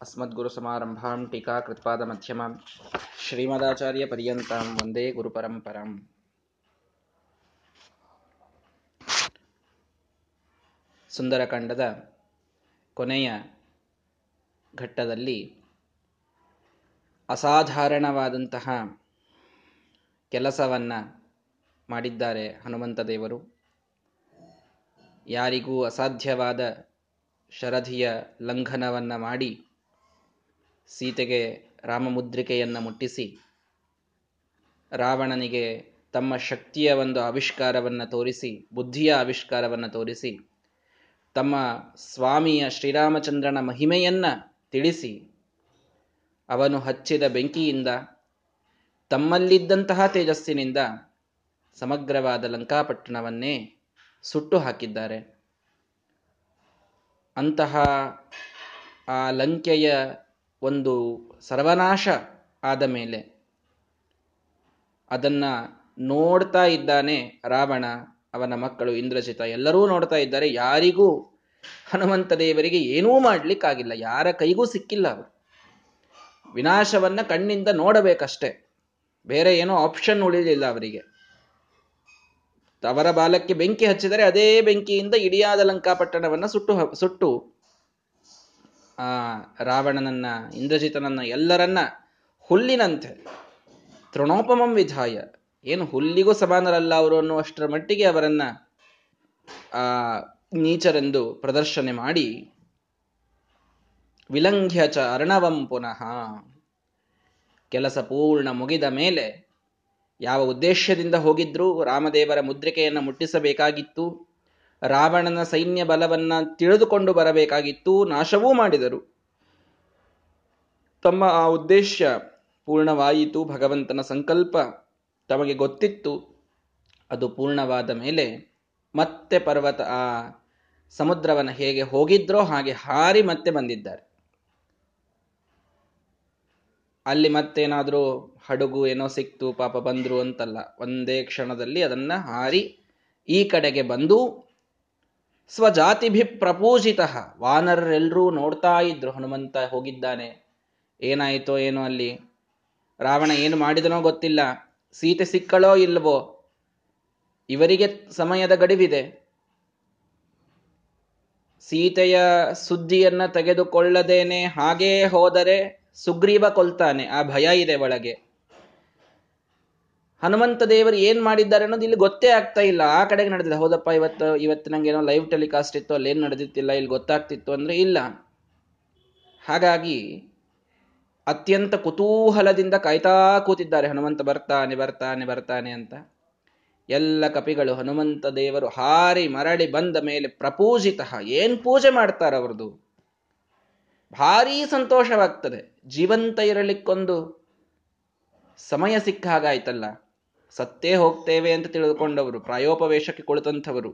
अस्मद्गुरुसमारम्भां टीकाकृत्पादमध्यमां ಶ್ರೀಮದಾಚಾರ್ಯಪರ್ಯಂತಾಂ ವಂದೇ ಗುರುಪರಂಪರಾಂ ಸುಂದರಕಾಂಡದ ಕೊನೆಯ ಘಟ್ಟದಲ್ಲಿ ಅಸಾಧಾರಣವಾದಂತಹ ಕೆಲಸವನ್ನ ಮಾಡಿದ್ದಾರೆ ಹನುಮಂತ ದೇವರು ಯಾರಿಗೂ ಅಸಾಧ್ಯವಾದ ಶರಧಿಯ ಲಂಘನವನ್ನ ಮಾಡಿ ಸೀತೆಗೆ ರಾಮಮುದ್ರಿಕೆಯನ್ನು ಮುಟ್ಟಿಸಿ ರಾವಣನಿಗೆ ತಮ್ಮ ಶಕ್ತಿಯ ಒಂದು ಆವಿಷ್ಕಾರವನ್ನು ತೋರಿಸಿ, ಬುದ್ಧಿಯ ಆವಿಷ್ಕಾರವನ್ನು ತೋರಿಸಿ, ತಮ್ಮ ಸ್ವಾಮಿಯ ಶ್ರೀರಾಮಚಂದ್ರನ ಮಹಿಮೆಯನ್ನು ತಿಳಿಸಿ, ಅವನು ಹಚ್ಚಿದ ಬೆಂಕಿಯಿಂದ, ತಮ್ಮಲ್ಲಿದ್ದಂತಹ ತೇಜಸ್ಸಿನಿಂದ ಸಮಗ್ರವಾದ ಲಂಕಾಪಟ್ಟಣವನ್ನೇ ಸುಟ್ಟು ಹಾಕಿದ್ದಾರೆ. ಅಂತಹ ಆ ಲಂಕೆಯ ಒಂದು ಸರ್ವನಾಶ ಆದ ಮೇಲೆ ಅದನ್ನ ನೋಡ್ತಾ ಇದ್ದಾನೆ ರಾವಣ, ಅವನ ಮಕ್ಕಳು ಇಂದ್ರಜಿತ. ಎಲ್ಲರೂ ನೋಡ್ತಾ ಇದ್ದಾರೆ. ಯಾರಿಗೂ ಹನುಮಂತ ದೇವರಿಗೆ ಏನೂ ಮಾಡ್ಲಿಕ್ಕಾಗಿಲ್ಲ. ಯಾರ ಕೈಗೂ ಸಿಕ್ಕಿಲ್ಲ ಅವರು. ವಿನಾಶವನ್ನ ಕಣ್ಣಿಂದ ನೋಡಬೇಕಷ್ಟೆ. ಬೇರೆ ಏನೋ ಆಪ್ಷನ್ ಉಳಿಲಿಲ್ಲ ಅವರಿಗೆ. ಅವರ ಬಾಲಕ್ಕೆ ಬೆಂಕಿ ಹಚ್ಚಿದರೆ ಅದೇ ಬೆಂಕಿಯಿಂದ ಇಡಿಯಾದ ಲಂಕಾಪಟ್ಟಣವನ್ನ ಸುಟ್ಟು ಸುಟ್ಟು ಆ ರಾವಣನನ್ನ, ಇಂದ್ರಜಿತನನ್ನ ಎಲ್ಲರನ್ನ ಹುಲ್ಲಿನಂತೆ ತೃಣೋಪಮಂ ವಿಧಾಯ. ಏನು ಹುಲ್ಲಿಗೂ ಸಮಾನರಲ್ಲ ಅವರು ಅನ್ನುವಷ್ಟರ ಮಟ್ಟಿಗೆ ಅವರನ್ನ ಆ ನೀಚರೆಂದು ಪ್ರದರ್ಶನೆ ಮಾಡಿ ವಿಲಂಘ್ಯ ಚ ಅರ್ಣವಂ ಪುನಃ ಕೆಲಸ ಪೂರ್ಣ ಮುಗಿದ ಮೇಲೆ ಯಾವ ಉದ್ದೇಶದಿಂದ ಹೋಗಿದ್ರು ರಾಮದೇವರ ಮುದ್ರಿಕೆಯನ್ನು ಮುಟ್ಟಿಸಬೇಕಾಗಿತ್ತು. ರಾವಣನ ಸೈನ್ಯ ಬಲವನ್ನ ತಿಳಿದುಕೊಂಡು ಬರಬೇಕಾಗಿತ್ತು, ನಾಶವೂ ಮಾಡಿದರು. ತಮ್ಮ ಆ ಉದ್ದೇಶ ಪೂರ್ಣವಾಯಿತು, ಭಗವಂತನ ಸಂಕಲ್ಪ ತಮಗೆ ಗೊತ್ತಿತ್ತು. ಅದು ಪೂರ್ಣವಾದ ಮೇಲೆ ಮತ್ತೆ ಪರ್ವತ, ಆ ಸಮುದ್ರವನ್ನು ಹೇಗೆ ಹೋಗಿದ್ರೋ ಹಾಗೆ ಹಾರಿ ಮತ್ತೆ ಬಂದಿದ್ದಾರೆ. ಅಲ್ಲಿ ಮತ್ತೇನಾದರೂ ಹಡಗು ಏನೋ ಸಿಕ್ತು, ಪಾಪ ಬಂದ್ರು ಅಂತಲ್ಲ, ಒಂದೇ ಕ್ಷಣದಲ್ಲಿ ಅದನ್ನ ಹಾರಿ ಈ ಕಡೆಗೆ ಬಂದು ಸ್ವಜಾತಿಭಿ ಪ್ರಪೂಜಿತ ವಾನರರೆಲ್ಲರೂ ನೋಡ್ತಾ ಇದ್ರು ಹನುಮಂತ ಹೋಗಿದ್ದಾನೆ. ಏನಾಯಿತೋ ಏನೋ ಅಲ್ಲಿ. ರಾವಣ ಏನು ಮಾಡಿದನೋ ಗೊತ್ತಿಲ್ಲ. ಸೀತೆ ಸಿಕ್ಕಳೋ ಇಲ್ವೋ? ಇವರಿಗೆ ಸಮಯದ ಗಡಿವಿದೆ. ಸೀತೆಯ ಸುದ್ದಿಯನ್ನ ತೆಗೆದುಕೊಳ್ಳದೇನೆ ಹಾಗೇ ಹೋದರೆ ಸುಗ್ರೀವ ಕೊಲ್ತಾನೆ. ಆ ಭಯ ಇದೆ ಒಳಗೆ. ಹನುಮಂತ ದೇವರು ಏನ್ ಮಾಡಿದ್ದಾರೆ ಅನ್ನೋದು ಇಲ್ಲಿ ಗೊತ್ತೇ ಆಗ್ತಾ ಇಲ್ಲ. ಆ ಕಡೆಗೆ ನಡೆದಿದೆ. ಹೌದಪ್ಪ, ಇವತ್ತು ಇವತ್ತು ನಂಗೆ ಏನೋ ಲೈವ್ ಟೆಲಿಕಾಸ್ಟ್ ಇತ್ತು, ಅಲ್ಲಿ ನಡೆದಿತ್ತಿಲ್ಲ, ಇಲ್ಲಿ ಗೊತ್ತಾಗ್ತಿತ್ತು ಅಂದ್ರೆ ಇಲ್ಲ. ಹಾಗಾಗಿ ಅತ್ಯಂತ ಕುತೂಹಲದಿಂದ ಕಾಯ್ತಾ ಕೂತಿದ್ದಾರೆ. ಹನುಮಂತ ಬರ್ತಾನೆ ಬರ್ತಾನೆ ಬರ್ತಾನೆ ಅಂತ. ಎಲ್ಲ ಕಪಿಗಳು ಹನುಮಂತ ದೇವರು ಹಾರಿ ಮರಳಿ ಬಂದ ಮೇಲೆ ಪ್ರಪೂಜಿತ. ಏನ್ ಪೂಜೆ ಮಾಡ್ತಾರೆ ಅವ್ರದ್ದು? ಭಾರೀ ಸಂತೋಷವಾಗ್ತದೆ. ಜೀವಂತ ಇರಲಿಕ್ಕೊಂದು ಸಮಯ ಸಿಕ್ಕ ಹಾಗಾಯ್ತಲ್ಲ ಸತ್ತೇ ಹೋಗ್ತೇವೆ ಅಂತ ತಿಳಿದುಕೊಂಡವರು, ಪ್ರಾಯೋಪವೇಶಕ್ಕೆ ಕುಳಿತಂಥವರು.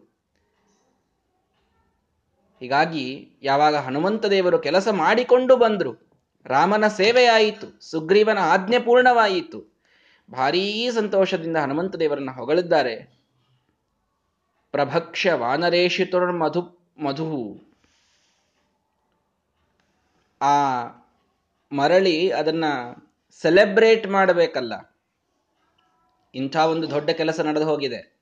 ಹೀಗಾಗಿ ಯಾವಾಗ ಹನುಮಂತ ದೇವರು ಕೆಲಸ ಮಾಡಿಕೊಂಡು ಬಂದರು, ರಾಮನ ಸೇವೆಯಾಯಿತು, ಸುಗ್ರೀವನ ಆಜ್ಞೆ ಪೂರ್ಣವಾಯಿತು, ಭಾರೀ ಸಂತೋಷದಿಂದ ಹನುಮಂತ ದೇವರನ್ನ ಹೊಗಳಿದ್ದಾರೆ. ಪ್ರಭಕ್ಷ್ಯ ವಾನರೇಶಿತುರ್ ಮಧು ಮಧು ಆ ಮರಳಿ ಅದನ್ನ ಸೆಲೆಬ್ರೇಟ್ ಮಾಡಬೇಕಲ್ಲ. ಇಂಥ ಒಂದು ದೊಡ್ಡ ಕೆಲಸ ನಡೆದು ಹೋಗಿದೆ.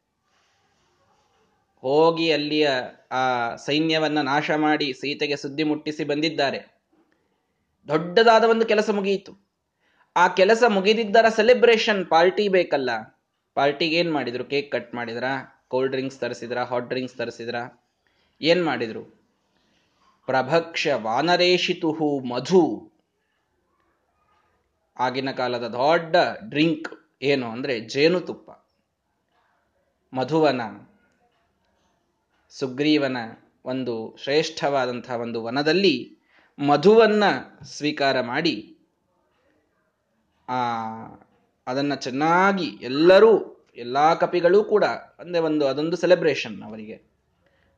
ಹೋಗಿ ಅಲ್ಲಿಯ ಆ ಸೈನ್ಯವನ್ನ ನಾಶ ಮಾಡಿ ಸೀತೆಗೆ ಸುದ್ದಿ ಮುಟ್ಟಿಸಿ ಬಂದಿದ್ದಾರೆ. ದೊಡ್ಡದಾದ ಒಂದು ಕೆಲಸ ಮುಗಿಯಿತು. ಆ ಕೆಲಸ ಮುಗಿದಿದ್ದರ ಸೆಲೆಬ್ರೇಷನ್ ಪಾರ್ಟಿ ಬೇಕಲ್ಲ. ಪಾರ್ಟಿಗೆ ಏನ್ ಮಾಡಿದ್ರು? ಕೇಕ್ ಕಟ್ ಮಾಡಿದ್ರ? ಕೋಲ್ಡ್ ಡ್ರಿಂಕ್ಸ್ ತರಿಸಿದ್ರ? ಹಾಟ್ ಡ್ರಿಂಕ್ಸ್ ತರಿಸಿದ್ರ? ಏನ್ ಮಾಡಿದ್ರು? ಪ್ರಭಕ್ಷ ವಾನರೇಶಿತುಹು ಮಧು. ಆಗಿನ ಕಾಲದ ದೊಡ್ಡ ಡ್ರಿಂಕ್ ಏನು ಅಂದರೆ ಜೇನುತುಪ್ಪ ಮಧುವನ, ಸುಗ್ರೀವನ ಒಂದು ಶ್ರೇಷ್ಠವಾದಂಥ ಒಂದು ವನದಲ್ಲಿ ಮಧುವನ್ನ ಸ್ವೀಕಾರ ಮಾಡಿ, ಆ, ಅದನ್ನು ಚೆನ್ನಾಗಿ ಎಲ್ಲರೂ, ಎಲ್ಲ ಕಪಿಗಳೂ ಕೂಡ ಅಂದರೆ ಒಂದು ಅದೊಂದು ಸೆಲೆಬ್ರೇಷನ್ ಅವರಿಗೆ.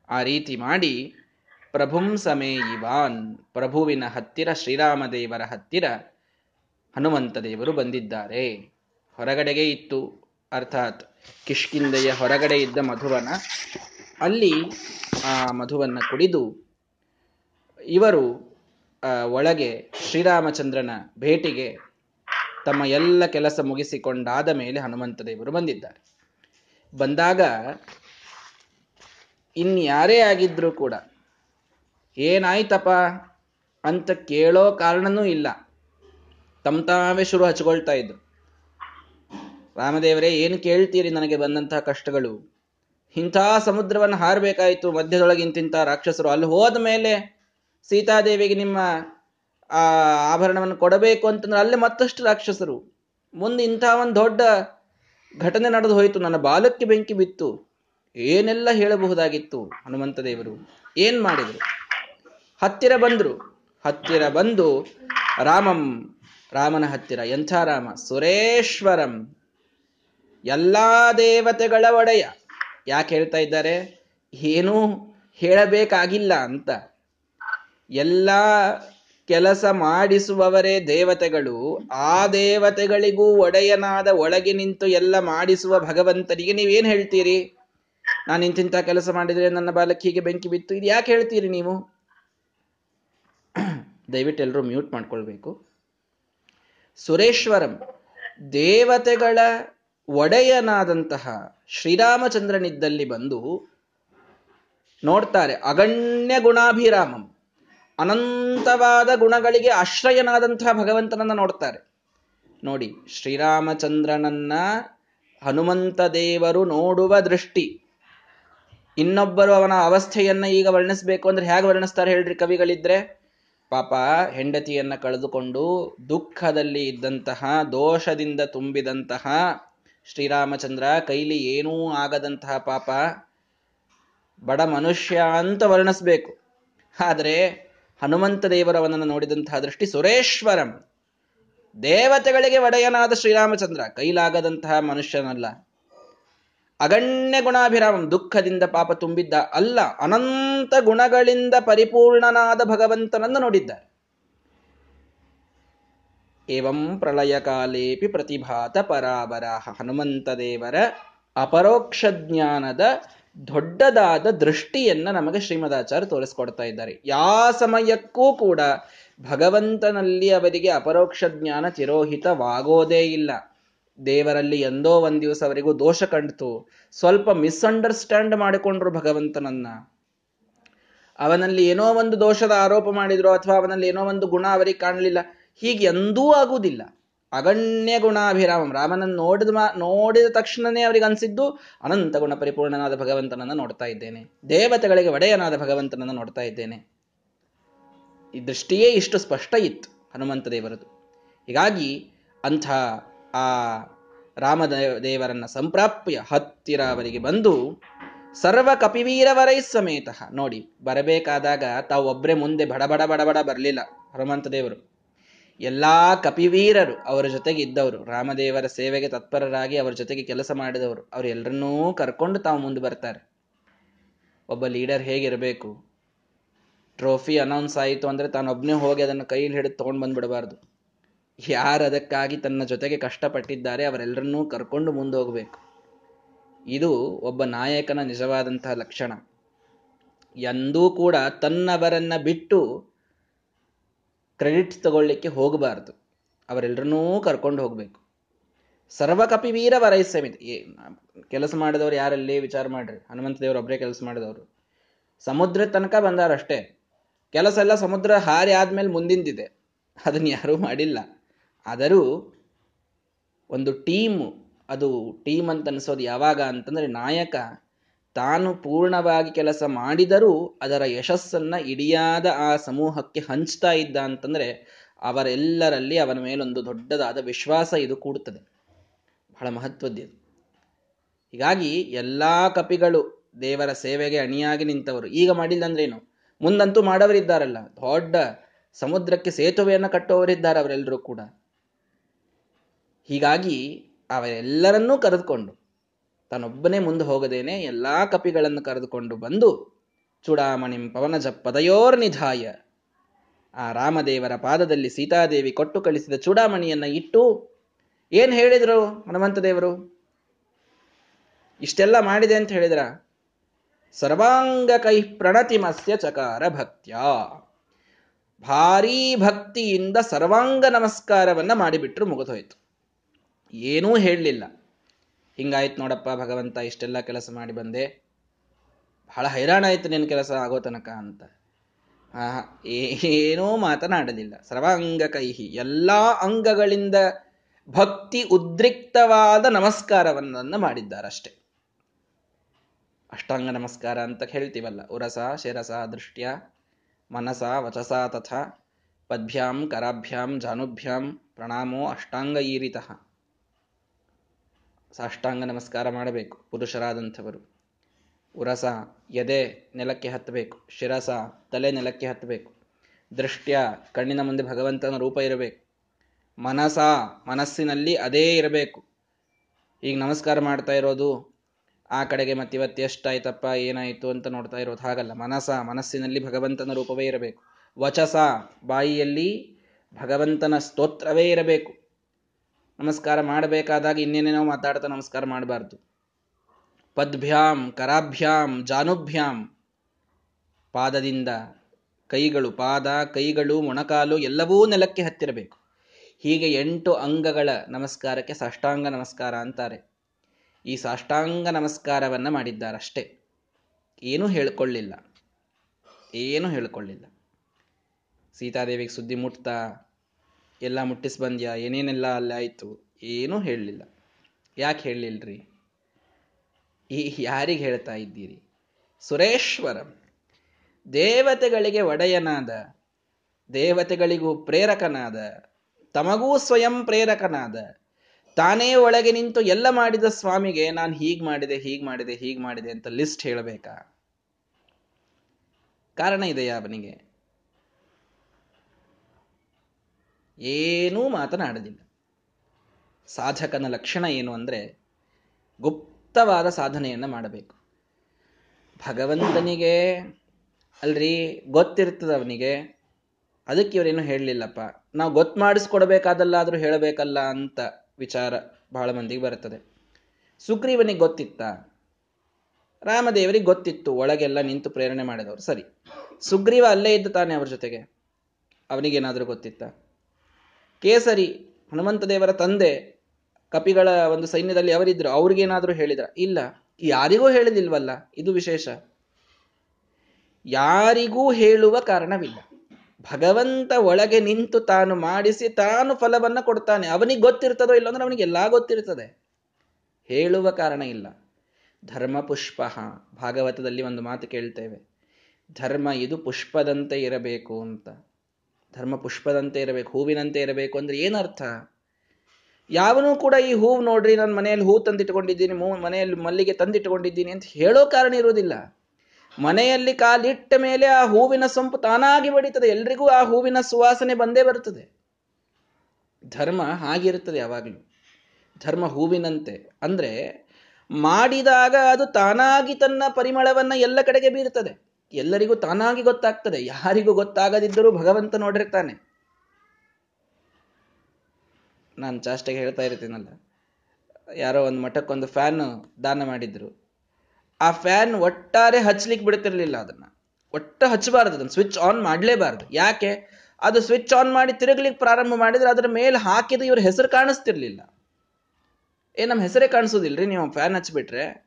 ಆ ರೀತಿ ಮಾಡಿ, ಪ್ರಭುಂ ಸಮೇ ಇವಾನ್, ಪ್ರಭುವಿನ ಹತ್ತಿರ ಶ್ರೀರಾಮದೇವರ ಹತ್ತಿರ ಹನುಮಂತ ದೇವರು ಬಂದಿದ್ದಾರೆ. ಹೊರಗಡೆಗೆ ಇತ್ತು. ಅರ್ಥಾತ್ ಕಿಷ್ಕಿಂದೆಯ ಹೊರಗಡೆ ಇದ್ದ ಮಧುವನ, ಅಲ್ಲಿ ಆ ಮಧುವನ್ನ ಕುಡಿದು ಇವರು ಒಳಗೆ ಶ್ರೀರಾಮಚಂದ್ರನ ಭೇಟಿಗೆ ತಮ್ಮ ಎಲ್ಲ ಕೆಲಸ ಮುಗಿಸಿಕೊಂಡಾದ ಮೇಲೆ ಹನುಮಂತ ದೇವರು ಬಂದಿದ್ದಾರೆ. ಬಂದಾಗ ಇನ್ಯಾರೇ ಆಗಿದ್ರು ಕೂಡ ಏನಾಯ್ತಪ್ಪ ಅಂತ ಕೇಳೋ ಕಾರಣನೂ ಇಲ್ಲ. ತಮ್ಮ ತಾವೇ ಶುರು ಹಚ್ಕೊಳ್ತಾ ಇದ್ರು. ರಾಮದೇವರೇ, ಏನು ಕೇಳ್ತೀರಿ ನನಗೆ ಬಂದಂತಹ ಕಷ್ಟಗಳು? ಇಂಥ ಸಮುದ್ರವನ್ನು ಹಾರಬೇಕಾಯಿತು ಮಧ್ಯದೊಳಗೆ ಇಂತಿಂಥ ರಾಕ್ಷಸರು. ಅಲ್ಲಿ ಹೋದ ಮೇಲೆ ಸೀತಾದೇವಿಗೆ ನಿಮ್ಮ, ಆ, ಆಭರಣವನ್ನು ಕೊಡಬೇಕು ಅಂತಂದ್ರೆ ಅಲ್ಲಿ ಮತ್ತಷ್ಟು ರಾಕ್ಷಸರು. ಮುಂದೆ ಇಂಥ ಒಂದು ದೊಡ್ಡ ಘಟನೆ ನಡೆದು ಹೋಯಿತು. ನನ್ನ ಬಾಲಕ್ಕೆ ಬೆಂಕಿ ಬಿತ್ತು. ಏನೆಲ್ಲ ಹೇಳಬಹುದಾಗಿತ್ತು? ಹನುಮಂತ ದೇವರು ಏನ್ ಮಾಡಿದ್ರು? ಹತ್ತಿರ ಬಂದರು. ಹತ್ತಿರ ಬಂದು ರಾಮಂ, ರಾಮನ ಹತ್ತಿರ. ಎಂಥ ರಾಮ? ಸುರೇಶ್ವರಂ. ಎಲ್ಲಾ ದೇವತೆಗಳ ಒಡೆಯ. ಯಾಕೆ ಹೇಳ್ತಾ ಇದ್ದಾರೆ? ಏನೂ ಹೇಳಬೇಕಾಗಿಲ್ಲ ಅಂತ. ಎಲ್ಲ ಕೆಲಸ ಮಾಡಿಸುವವರೇ ದೇವತೆಗಳು. ಆ ದೇವತೆಗಳಿಗೂ ಒಡೆಯನಾದ ಒಳಗೆ ನಿಂತು ಎಲ್ಲ ಮಾಡಿಸುವ ಭಗವಂತನಿಗೆ ನೀವೇನ್ ಹೇಳ್ತೀರಿ? ನಾನು ಇಂತಿಂಥ ಕೆಲಸ ಮಾಡಿದ್ರೆ ನನ್ನ ಬಾಲಕ್ಕೆ ಹೀಗೆ ಬೆಂಕಿ ಬಿತ್ತು. ಇದು ಯಾಕೆ ಹೇಳ್ತೀರಿ ನೀವು? ದಯವಿಟ್ಟು ಎಲ್ಲರೂ ಮ್ಯೂಟ್ ಮಾಡ್ಕೊಳ್ಬೇಕು. ಸುರೇಶ್ವರಂ, ದೇವತೆಗಳ ಒಡೆಯನಾದಂತಹ ಶ್ರೀರಾಮಚಂದ್ರನಿದ್ದಲ್ಲಿ ಬಂದು ನೋಡ್ತಾರೆ, ಅಗಣ್ಯ ಗುಣಾಭಿರಾಮಂ, ಅನಂತವಾದ ಗುಣಗಳಿಗೆ ಆಶ್ರಯನಾದಂತಹ ಭಗವಂತನನ್ನ ನೋಡ್ತಾರೆ. ನೋಡಿ, ಶ್ರೀರಾಮಚಂದ್ರನನ್ನ ಹನುಮಂತ ದೇವರು ನೋಡುವ ದೃಷ್ಟಿ, ಇನ್ನೊಬ್ಬರು ಅವನ ಅವಸ್ಥೆಯನ್ನ ಈಗ ವರ್ಣಿಸ್ಬೇಕು ಅಂದ್ರೆ ಹೇಗೆ ವರ್ಣಿಸ್ತಾರೆ ಹೇಳ್ರಿ ಕವಿಗಳಿದ್ರೆ? ಪಾಪ ಹೆಂಡತಿಯನ್ನ ಕಳೆದುಕೊಂಡು ದುಃಖದಲ್ಲಿ ಇದ್ದಂತಹ, ದೋಷದಿಂದ ತುಂಬಿದಂತಹ ಶ್ರೀರಾಮಚಂದ್ರ, ಕೈಲಿ ಏನೂ ಆಗದಂತಹ ಪಾಪ. ಬಡ ಮನುಷ್ಯ ಅಂತ ವರ್ಣಿಸ್ಬೇಕು. ಆದರೆ ಹನುಮಂತ ದೇವರವನನ್ನು ನೋಡಿದಂತಹ ದೃಷ್ಟಿ ಸುರೇಶ್ವರಂ. ದೇವತೆಗಳಿಗೆ ಒಡೆಯನಾದ ಶ್ರೀರಾಮಚಂದ್ರ, ಕೈಲಾಗದಂತಹ ಮನುಷ್ಯನಲ್ಲ. ಅಗಣ್ಯ ಗುಣಾಭಿರಾಮಂ, ದುಃಖದಿಂದ ಪಾಪ ತುಂಬಿದ್ದ ಅಲ್ಲ, ಅನಂತ ಗುಣಗಳಿಂದ ಪರಿಪೂರ್ಣನಾದ ಭಗವಂತನನ್ನು ನೋಡಿದ್ದಾರೆ ಏವಂ ಪ್ರಳಯ ಕಾಲೇಪಿ ಪ್ರತಿಭಾತ ಪರಾಬರಾಹ ಹನುಮಂತ ದೇವರ ಅಪರೋಕ್ಷ ಜ್ಞಾನದ ದೊಡ್ಡದಾದ ದೃಷ್ಟಿಯನ್ನ ನಮಗೆ ಶ್ರೀಮದಾಚಾರ್ಯ ತೋರಿಸ್ಕೊಡ್ತಾ ಇದ್ದಾರೆ. ಯಾವ ಸಮಯಕ್ಕೂ ಕೂಡ ಭಗವಂತನಲ್ಲಿ ಅವರಿಗೆ ಅಪರೋಕ್ಷ ಜ್ಞಾನ ತಿರೋಹಿತವಾಗೋದೇ ಇಲ್ಲ. ದೇವರಲ್ಲಿ ಎಂದೋ ಒಂದ್ ದಿವಸ ಅವರಿಗೂ ದೋಷ ಕಂಡ್ತು. ಸ್ವಲ್ಪ ಮಿಸ್ಅಂಡರ್ಸ್ಟ್ಯಾಂಡ್ ಮಾಡಿಕೊಂಡ್ರು ಭಗವಂತನನ್ನ. ಅವನಲ್ಲಿ ಏನೋ ಒಂದು ದೋಷದ ಆರೋಪ ಮಾಡಿದ್ರು ಅಥವಾ ಅವನಲ್ಲಿ ಏನೋ ಒಂದು ಗುಣ ಅವರಿಗೆ ಕಾಣಲಿಲ್ಲ. ಹೀಗೆ ಎಂದೂ ಆಗುವುದಿಲ್ಲ. ಅಗಣ್ಯ ಗುಣಾಭಿರಾಮಂ. ರಾಮನನ್ನು ನೋಡಿದ ನೋಡಿದ ತಕ್ಷಣನೇ ಅವರಿಗೆ ಅನಿಸಿದ್ದು, ಅನಂತ ಗುಣ ಪರಿಪೂರ್ಣನಾದ ಭಗವಂತನನ್ನು ನೋಡ್ತಾ ಇದ್ದೇನೆ. ದೇವತೆಗಳಿಗೆ ಒಡೆಯನಾದ ಭಗವಂತನನ್ನು ನೋಡ್ತಾ ಇದ್ದೇನೆ. ಈ ದೃಷ್ಟಿಯೇ ಇಷ್ಟು ಸ್ಪಷ್ಟ ಇತ್ತು ಹನುಮಂತ ದೇವರದು. ಹೀಗಾಗಿ ಅಂಥ ಆ ರಾಮದೇವರನ್ನ ಸಂಪ್ರಾಪ್ಯ ಹತ್ತಿರ ಅವರಿಗೆ ಬಂದು ಸರ್ವ ಕಪಿವೀರವರೈ ಸಮೇತ ನೋಡಿ, ಬರಬೇಕಾದಾಗ ತಾವು ಒಬ್ಬರೇ ಮುಂದೆ ಬಡಬಡ ಬಡಬಡ ಬರಲಿಲ್ಲ ಹನುಮಂತ ದೇವರು. ಎಲ್ಲಾ ಕಪಿವೀರರು ಅವರ ಜೊತೆಗೆ ಇದ್ದವರು. ರಾಮದೇವರ ಸೇವೆಗೆ ತತ್ಪರರಾಗಿ ಅವರ ಜೊತೆಗೆ ಕೆಲಸ ಮಾಡಿದವರು. ಅವರು ಎಲ್ಲರನ್ನೂ ಕರ್ಕೊಂಡು ತಾವು ಮುಂದೆ ಬರ್ತಾರೆ. ಒಬ್ಬ ಲೀಡರ್ ಹೇಗಿರಬೇಕು? ಟ್ರೋಫಿ ಅನೌನ್ಸ್ ಆಯಿತು ಅಂದ್ರೆ ತಾನೊಬ್ಬನೇ ಹೋಗಿ ಅದನ್ನು ಕೈಯಲ್ಲಿ ಹಿಡಿದು ತೊಗೊಂಡು ಬಂದ್ಬಿಡಬಾರ್ದು. ಯಾರು ಅದಕ್ಕಾಗಿ ತನ್ನ ಜೊತೆಗೆ ಕಷ್ಟಪಟ್ಟಿದ್ದಾರೆ ಅವರೆಲ್ಲರನ್ನೂ ಕರ್ಕೊಂಡು ಮುಂದೆ ಹೋಗಬೇಕು. ಇದು ಒಬ್ಬ ನಾಯಕನ ನಿಜವಾದಂತಹ ಲಕ್ಷಣ. ಎಂದೂ ಕೂಡ ತನ್ನವರನ್ನ ಬಿಟ್ಟು ಕ್ರೆಡಿಟ್ ತಗೊಳ್ಳಿಕ್ಕೆ ಹೋಗಬಾರ್ದು. ಅವರೆಲ್ಲರನ್ನೂ ಕರ್ಕೊಂಡು ಹೋಗಬೇಕು. ಸರ್ವಕಪಿ ವೀರ ವರೈಸಮಿತಿ ಕೆಲಸ ಮಾಡಿದವರು ಯಾರಲ್ಲಿ ವಿಚಾರ ಮಾಡ್ರಿ. ಹನುಮಂತ ದೇವರು ಒಬ್ಬರೇ ಕೆಲಸ ಮಾಡಿದವರು. ಸಮುದ್ರ ತನಕ ಬಂದಾರಷ್ಟೇ ಕೆಲಸ ಎಲ್ಲ ಸಮುದ್ರ ಹಾರಿ ಆದ್ಮೇಲೆ ಮುಂದಿಂದಿದೆ. ಅದನ್ನು ಯಾರೂ ಮಾಡಿಲ್ಲ. ಆದರೂ ಒಂದು ಟೀಮ್, ಅದು ಟೀಮ್ ಅಂತ ಅನಿಸೋದು ಯಾವಾಗ ಅಂತಂದ್ರೆ ನಾಯಕ ತಾನು ಪೂರ್ಣವಾಗಿ ಕೆಲಸ ಮಾಡಿದರೂ ಅದರ ಯಶಸ್ಸನ್ನ ಇಡಿಯಾದ ಆ ಸಮೂಹಕ್ಕೆ ಹಂಚ್ತಾ ಇದ್ದ ಅಂತಂದ್ರೆ ಅವರೆಲ್ಲರಲ್ಲಿ ಅವನ ಮೇಲೊಂದು ದೊಡ್ಡದಾದ ವಿಶ್ವಾಸ ಇದು ಕೂಡುತ್ತದೆ ಬಹಳ ಮಹತ್ವದ್ದು ಹೀಗಾಗಿ ಎಲ್ಲಾ ಕಪಿಗಳು ದೇವರ ಸೇವೆಗೆ ಅಣಿಯಾಗಿ ನಿಂತವರು. ಈಗ ಮಾಡಿಲ್ಲ ಅಂದ್ರೇನು ಮುಂದಂತೂ ಮಾಡವರಿದ್ದಾರಲ್ಲ ದೊಡ್ಡ ಸಮುದ್ರಕ್ಕೆ ಸೇತುವೆಯನ್ನು ಕಟ್ಟುವವರಿದ್ದಾರೆ ಅವರೆಲ್ಲರೂ ಕೂಡ. ಹೀಗಾಗಿ ಅವರೆಲ್ಲರನ್ನೂ ಕರೆದುಕೊಂಡು ತಾನೊಬ್ಬನೇ ಮುಂದೆ ಹೋಗದೇನೆ ಎಲ್ಲಾ ಕಪಿಗಳನ್ನು ಕರೆದುಕೊಂಡು ಬಂದು, ಚೂಡಾಮಣಿಂ ಪವನಜ ಪದಯೋರ್ ನಿಧಾಯ ಆ ರಾಮದೇವರ ಪಾದದಲ್ಲಿ ಸೀತಾದೇವಿ ಕೊಟ್ಟು ಕಳಿಸಿದ ಚೂಡಾಮಣಿಯನ್ನ ಇಟ್ಟು, ಏನ್ ಹೇಳಿದ್ರು ಹನುಮಂತ ದೇವರು? ಇಷ್ಟೆಲ್ಲ ಮಾಡಿದೆ ಅಂತ ಹೇಳಿದ್ರ? ಸರ್ವಾಂಗ ಕೈ ಪ್ರಣತಿಮಸ್ಯ ಚಕಾರ ಭಕ್ತ್ಯ. ಭಾರೀ ಭಕ್ತಿಯಿಂದ ಸರ್ವಾಂಗ ನಮಸ್ಕಾರವನ್ನ ಮಾಡಿಬಿಟ್ರು ಮುಗಿದೋಯ್ತು. ಏನೂ ಹೇಳಲಿಲ್ಲ. ಹಿಂಗಾಯ್ತು ನೋಡಪ್ಪ ಭಗವಂತ, ಇಷ್ಟೆಲ್ಲ ಕೆಲಸ ಮಾಡಿ ಬಂದೆ. ಬಹಳ ಹೈರಾಣ ಆಯ್ತು ನಿನ್ನ ಕೆಲಸ ಆಗೋ ತನಕ ಅಂತ. ಆ ಏನೂ ಮಾತನಾಡಲಿಲ್ಲ. ಸರ್ವಾಂಗ ಕೈಹಿ ಎಲ್ಲಾ ಅಂಗಗಳಿಂದ ಭಕ್ತಿ ಉದ್ರಿಕ್ತವಾದ ನಮಸ್ಕಾರವನ್ನ ಮಾಡಿದ್ದಾರಷ್ಟೆ. ಅಷ್ಟಾಂಗ ನಮಸ್ಕಾರ ಅಂತ ಹೇಳ್ತೀವಲ್ಲ. ಉರಸ, ಶಿರಸ, ದೃಷ್ಟ್ಯ, ಮನಸ, ವಚಸ, ತಥ, ಪದ್ಭ್ಯಾಂ, ಕರಾಭ್ಯಾಂ, ಜಾನುಭ್ಯಾಂ, ಪ್ರಣಾಮೋ ಅಷ್ಟಾಂಗ ಈರಿತ ಸಾಷ್ಟಾಂಗ ನಮಸ್ಕಾರ ಮಾಡಬೇಕು. ಪುರುಷರಾದಂಥವರು. ಉರಸ ಎದೆ ನೆಲಕ್ಕೆ ಹತ್ತಬೇಕು. ಶಿರಸ ತಲೆ ನೆಲಕ್ಕೆ ಹತ್ತಬೇಕು. ದೃಷ್ಟ್ಯ ಕಣ್ಣಿನ ಮುಂದೆ ಭಗವಂತನ ರೂಪ ಇರಬೇಕು. ಮನಸ ಮನಸ್ಸಿನಲ್ಲಿ ಅದೇ ಇರಬೇಕು. ಈಗ ನಮಸ್ಕಾರ ಮಾಡ್ತಾ ಇರೋದು, ಆ ಕಡೆಗೆ ಇವತ್ತು ಎಷ್ಟಾಯ್ತಪ್ಪ, ಏನಾಯ್ತು ಅಂತ ನೋಡ್ತಾ ಇರೋದು. ಹಾಗಲ್ಲ. ಮನಸ ಮನಸ್ಸಿನಲ್ಲಿ ಭಗವಂತನ ರೂಪವೇ ಇರಬೇಕು. ವಚಸ ಬಾಯಿಯಲ್ಲಿ ಭಗವಂತನ ಸ್ತೋತ್ರವೇ ಇರಬೇಕು. ನಮಸ್ಕಾರ ಮಾಡಬೇಕಾದಾಗ ಇನ್ನೇನೇನೋ ಮಾತಾಡ್ತಾ ನಮಸ್ಕಾರ ಮಾಡಬಾರ್ದು. ಪದ್ಭ್ಯಾಂ, ಕರಾಭ್ಯಾಂ, ಜಾನುಭ್ಯಾಂ, ಪಾದದಿಂದ ಕೈಗಳು, ಪಾದ, ಕೈಗಳು, ಮೊಣಕಾಲು ಎಲ್ಲವೂ ನೆಲಕ್ಕೆ ಹತ್ತಿರಬೇಕು. ಹೀಗೆ ಎಂಟು ಅಂಗಗಳ ನಮಸ್ಕಾರಕ್ಕೆ ಸಾಷ್ಟಾಂಗ ನಮಸ್ಕಾರ ಅಂತಾರೆ. ಈ ಸಾಷ್ಟಾಂಗ ನಮಸ್ಕಾರವನ್ನು ಮಾಡಿದ್ದಾರಷ್ಟೇ. ಏನೂ ಹೇಳ್ಕೊಳ್ಳಿಲ್ಲ. ಏನೂ ಹೇಳ್ಕೊಳ್ಳಿಲ್ಲ. ಸೀತಾದೇವಿಗೆ ಸುದ್ದಿ ಮುಟ್ತಾ ಎಲ್ಲ ಮುಟ್ಟಿಸಿ ಬಂದ್ಯಾ ಏನೇನೆಲ್ಲ ಅಲ್ಲಿ ಆಯಿತು? ಏನೂ ಹೇಳಲಿಲ್ಲ. ಯಾಕೆ ಹೇಳಿಲ್ರಿ ಈ ಯಾರಿಗೆ ಹೇಳ್ತಾ ಇದ್ದೀರಿ? ಸುರೇಶ್ವರ. ದೇವತೆಗಳಿಗೆ ಒಡೆಯನಾದ, ದೇವತೆಗಳಿಗೂ ಪ್ರೇರಕನಾದ, ತಮಗೂ ಸ್ವಯಂ ಪ್ರೇರಕನಾದ, ತಾನೇ ಒಳಗೆ ನಿಂತು ಎಲ್ಲ ಮಾಡಿದ ಸ್ವಾಮಿಗೆ ನಾನು ಹೀಗೆ ಮಾಡಿದೆ ಹೀಗೆ ಮಾಡಿದೆ ಹೀಗೆ ಮಾಡಿದೆ ಅಂತ ಲಿಸ್ಟ್ ಹೇಳಬೇಕಾ? ಕಾರಣ ಇದೆಯಾ ಅವನಿಗೆ? ಏನೂ ಮಾತನಾಡಲಿಲ್ಲ. ಸಾಧಕನ ಲಕ್ಷಣ ಏನು ಅಂದರೆ ಗುಪ್ತವಾದ ಸಾಧನೆಯನ್ನ ಮಾಡಬೇಕು. ಭಗವಂತನಿಗೆ ಅಲ್ರಿ ಗೊತ್ತಿರ್ತದ ಅವನಿಗೆ ಅದಕ್ಕೆ ಇವರೇನು ಹೇಳಲಿಲ್ಲಪ್ಪ. ನಾವು ಗೊತ್ತು ಮಾಡಿಸ್ಕೊಡ್ಬೇಕಾದಲ್ಲಾದ್ರೂ ಹೇಳಬೇಕಲ್ಲ ಅಂತ ವಿಚಾರ ಬಹಳ ಮಂದಿಗೆ ಬರುತ್ತದೆ. ಸುಗ್ರೀವನಿಗೆ ಗೊತ್ತಿತ್ತ? ರಾಮದೇವರಿಗೆ ಗೊತ್ತಿತ್ತು, ಒಳಗೆಲ್ಲ ನಿಂತು ಪ್ರೇರಣೆ ಮಾಡಿದವರು. ಸರಿ. ಸುಗ್ರೀವ ಅಲ್ಲೇ ಇದ್ದ ತಾನೆ ಅವ್ರ ಜೊತೆಗೆ? ಅವನಿಗೇನಾದ್ರೂ ಗೊತ್ತಿತ್ತ? ಕೇಸರಿ ಹನುಮಂತ ದೇವರ ತಂದೆ, ಕಪಿಗಳ ಒಂದು ಸೈನ್ಯದಲ್ಲಿ ಅವರಿದ್ರು. ಅವ್ರಿಗೇನಾದ್ರೂ ಹೇಳಿದ್ರ? ಇಲ್ಲ. ಯಾರಿಗೂ ಹೇಳಿದಿಲ್ವಲ್ಲ? ಇದು ವಿಶೇಷ. ಯಾರಿಗೂ ಹೇಳುವ ಕಾರಣವಿಲ್ಲ. ಭಗವಂತ ಒಳಗೆ ನಿಂತು ತಾನು ಮಾಡಿಸಿ ತಾನು ಫಲವನ್ನ ಕೊಡ್ತಾನೆ. ಅವನಿಗೆ ಗೊತ್ತಿರ್ತದೋ ಇಲ್ಲ ಅಂದ್ರೆ ಅವನಿಗೆಲ್ಲ ಗೊತ್ತಿರ್ತದೆ. ಹೇಳುವ ಕಾರಣ ಇಲ್ಲ. ಧರ್ಮ ಪುಷ್ಪ. ಭಾಗವತದಲ್ಲಿ ಒಂದು ಮಾತು ಕೇಳ್ತೇವೆ. ಧರ್ಮ ಇದು ಪುಷ್ಪದಂತೆ ಇರಬೇಕು ಅಂತ. ಧರ್ಮ ಪುಷ್ಪದಂತೆ ಇರಬೇಕು, ಹೂವಿನಂತೆ ಇರಬೇಕು ಅಂದ್ರೆ ಏನರ್ಥ? ಯಾವನೂ ಕೂಡ ಈ ಹೂವು ನೋಡ್ರಿ, ನಾನು ಮನೆಯಲ್ಲಿ ಹೂ ತಂದಿಟ್ಕೊಂಡಿದ್ದೀನಿ ಮನೆಯಲ್ಲಿ ಮಲ್ಲಿಗೆ ತಂದಿಟ್ಟುಕೊಂಡಿದ್ದೀನಿ ಅಂತ ಹೇಳೋ ಕಾರಣ ಇರುವುದಿಲ್ಲ. ಮನೆಯಲ್ಲಿ ಕಾಲಿಟ್ಟ ಮೇಲೆ ಆ ಹೂವಿನ ಸೊಂಪು ತಾನಾಗಿ ಬಡಿತದೆ, ಎಲ್ರಿಗೂ ಆ ಹೂವಿನ ಸುವಾಸನೆ ಬಂದೇ ಬರುತ್ತದೆ. ಧರ್ಮ ಹಾಗಿರುತ್ತದೆ ಯಾವಾಗಲೂ. ಧರ್ಮ ಹೂವಿನಂತೆ. ಅಂದ್ರೆ ಮಾಡಿದಾಗ ಅದು ತಾನಾಗಿ ತನ್ನ ಪರಿಮಳವನ್ನ ಎಲ್ಲ ಕಡೆಗೆ ಬೀರುತ್ತದೆ ಎಲ್ಲರಿಗೂ ತಾನಾಗಿ ಗೊತ್ತಾಗ್ತದೆ. ಯಾರಿಗೂ ಗೊತ್ತಾಗದಿದ್ದರೂ ಭಗವಂತ ನೋಡಿರ್ತಾನೆ. ನಾನು ಚಾಷ್ಟೆಗೆ ಹೇಳ್ತಾ ಇರ್ತೀನಲ್ಲ. ಯಾರೋ ಒಂದು ಮಠಕ್ಕೊಂದು ಫ್ಯಾನ್ ದಾನ ಮಾಡಿದ್ರು. ಆ ಫ್ಯಾನ್ ಒಟ್ಟಾರೆ ಹಚ್ಚಲಿಕ್ಕೆ ಬಿಡ್ತಿರ್ಲಿಲ್ಲ ಅದನ್ನ. ಒಟ್ಟ ಹಚ್ಚಬಾರದು ಅದನ್ನ. ಸ್ವಿಚ್ ಆನ್ ಮಾಡ್ಲೇಬಾರ್ದು. ಯಾಕೆ? ಅದು ಸ್ವಿಚ್ ಆನ್ ಮಾಡಿ ತಿರುಗ್ಲಿಕ್ಕೆ ಪ್ರಾರಂಭ ಮಾಡಿದ್ರೆ ಅದರ ಮೇಲೆ ಹಾಕಿದ ಇವ್ರ ಹೆಸರು ಕಾಣಿಸ್ತಿರ್ಲಿಲ್ಲ. ಏ ನಮ್ಮ ಹೆಸರೇ ಕಾಣಿಸೋದಿಲ್ರಿ. ನೀವು ಫ್ಯಾನ್ ಹಚ್ಬಿಟ್ರೆ.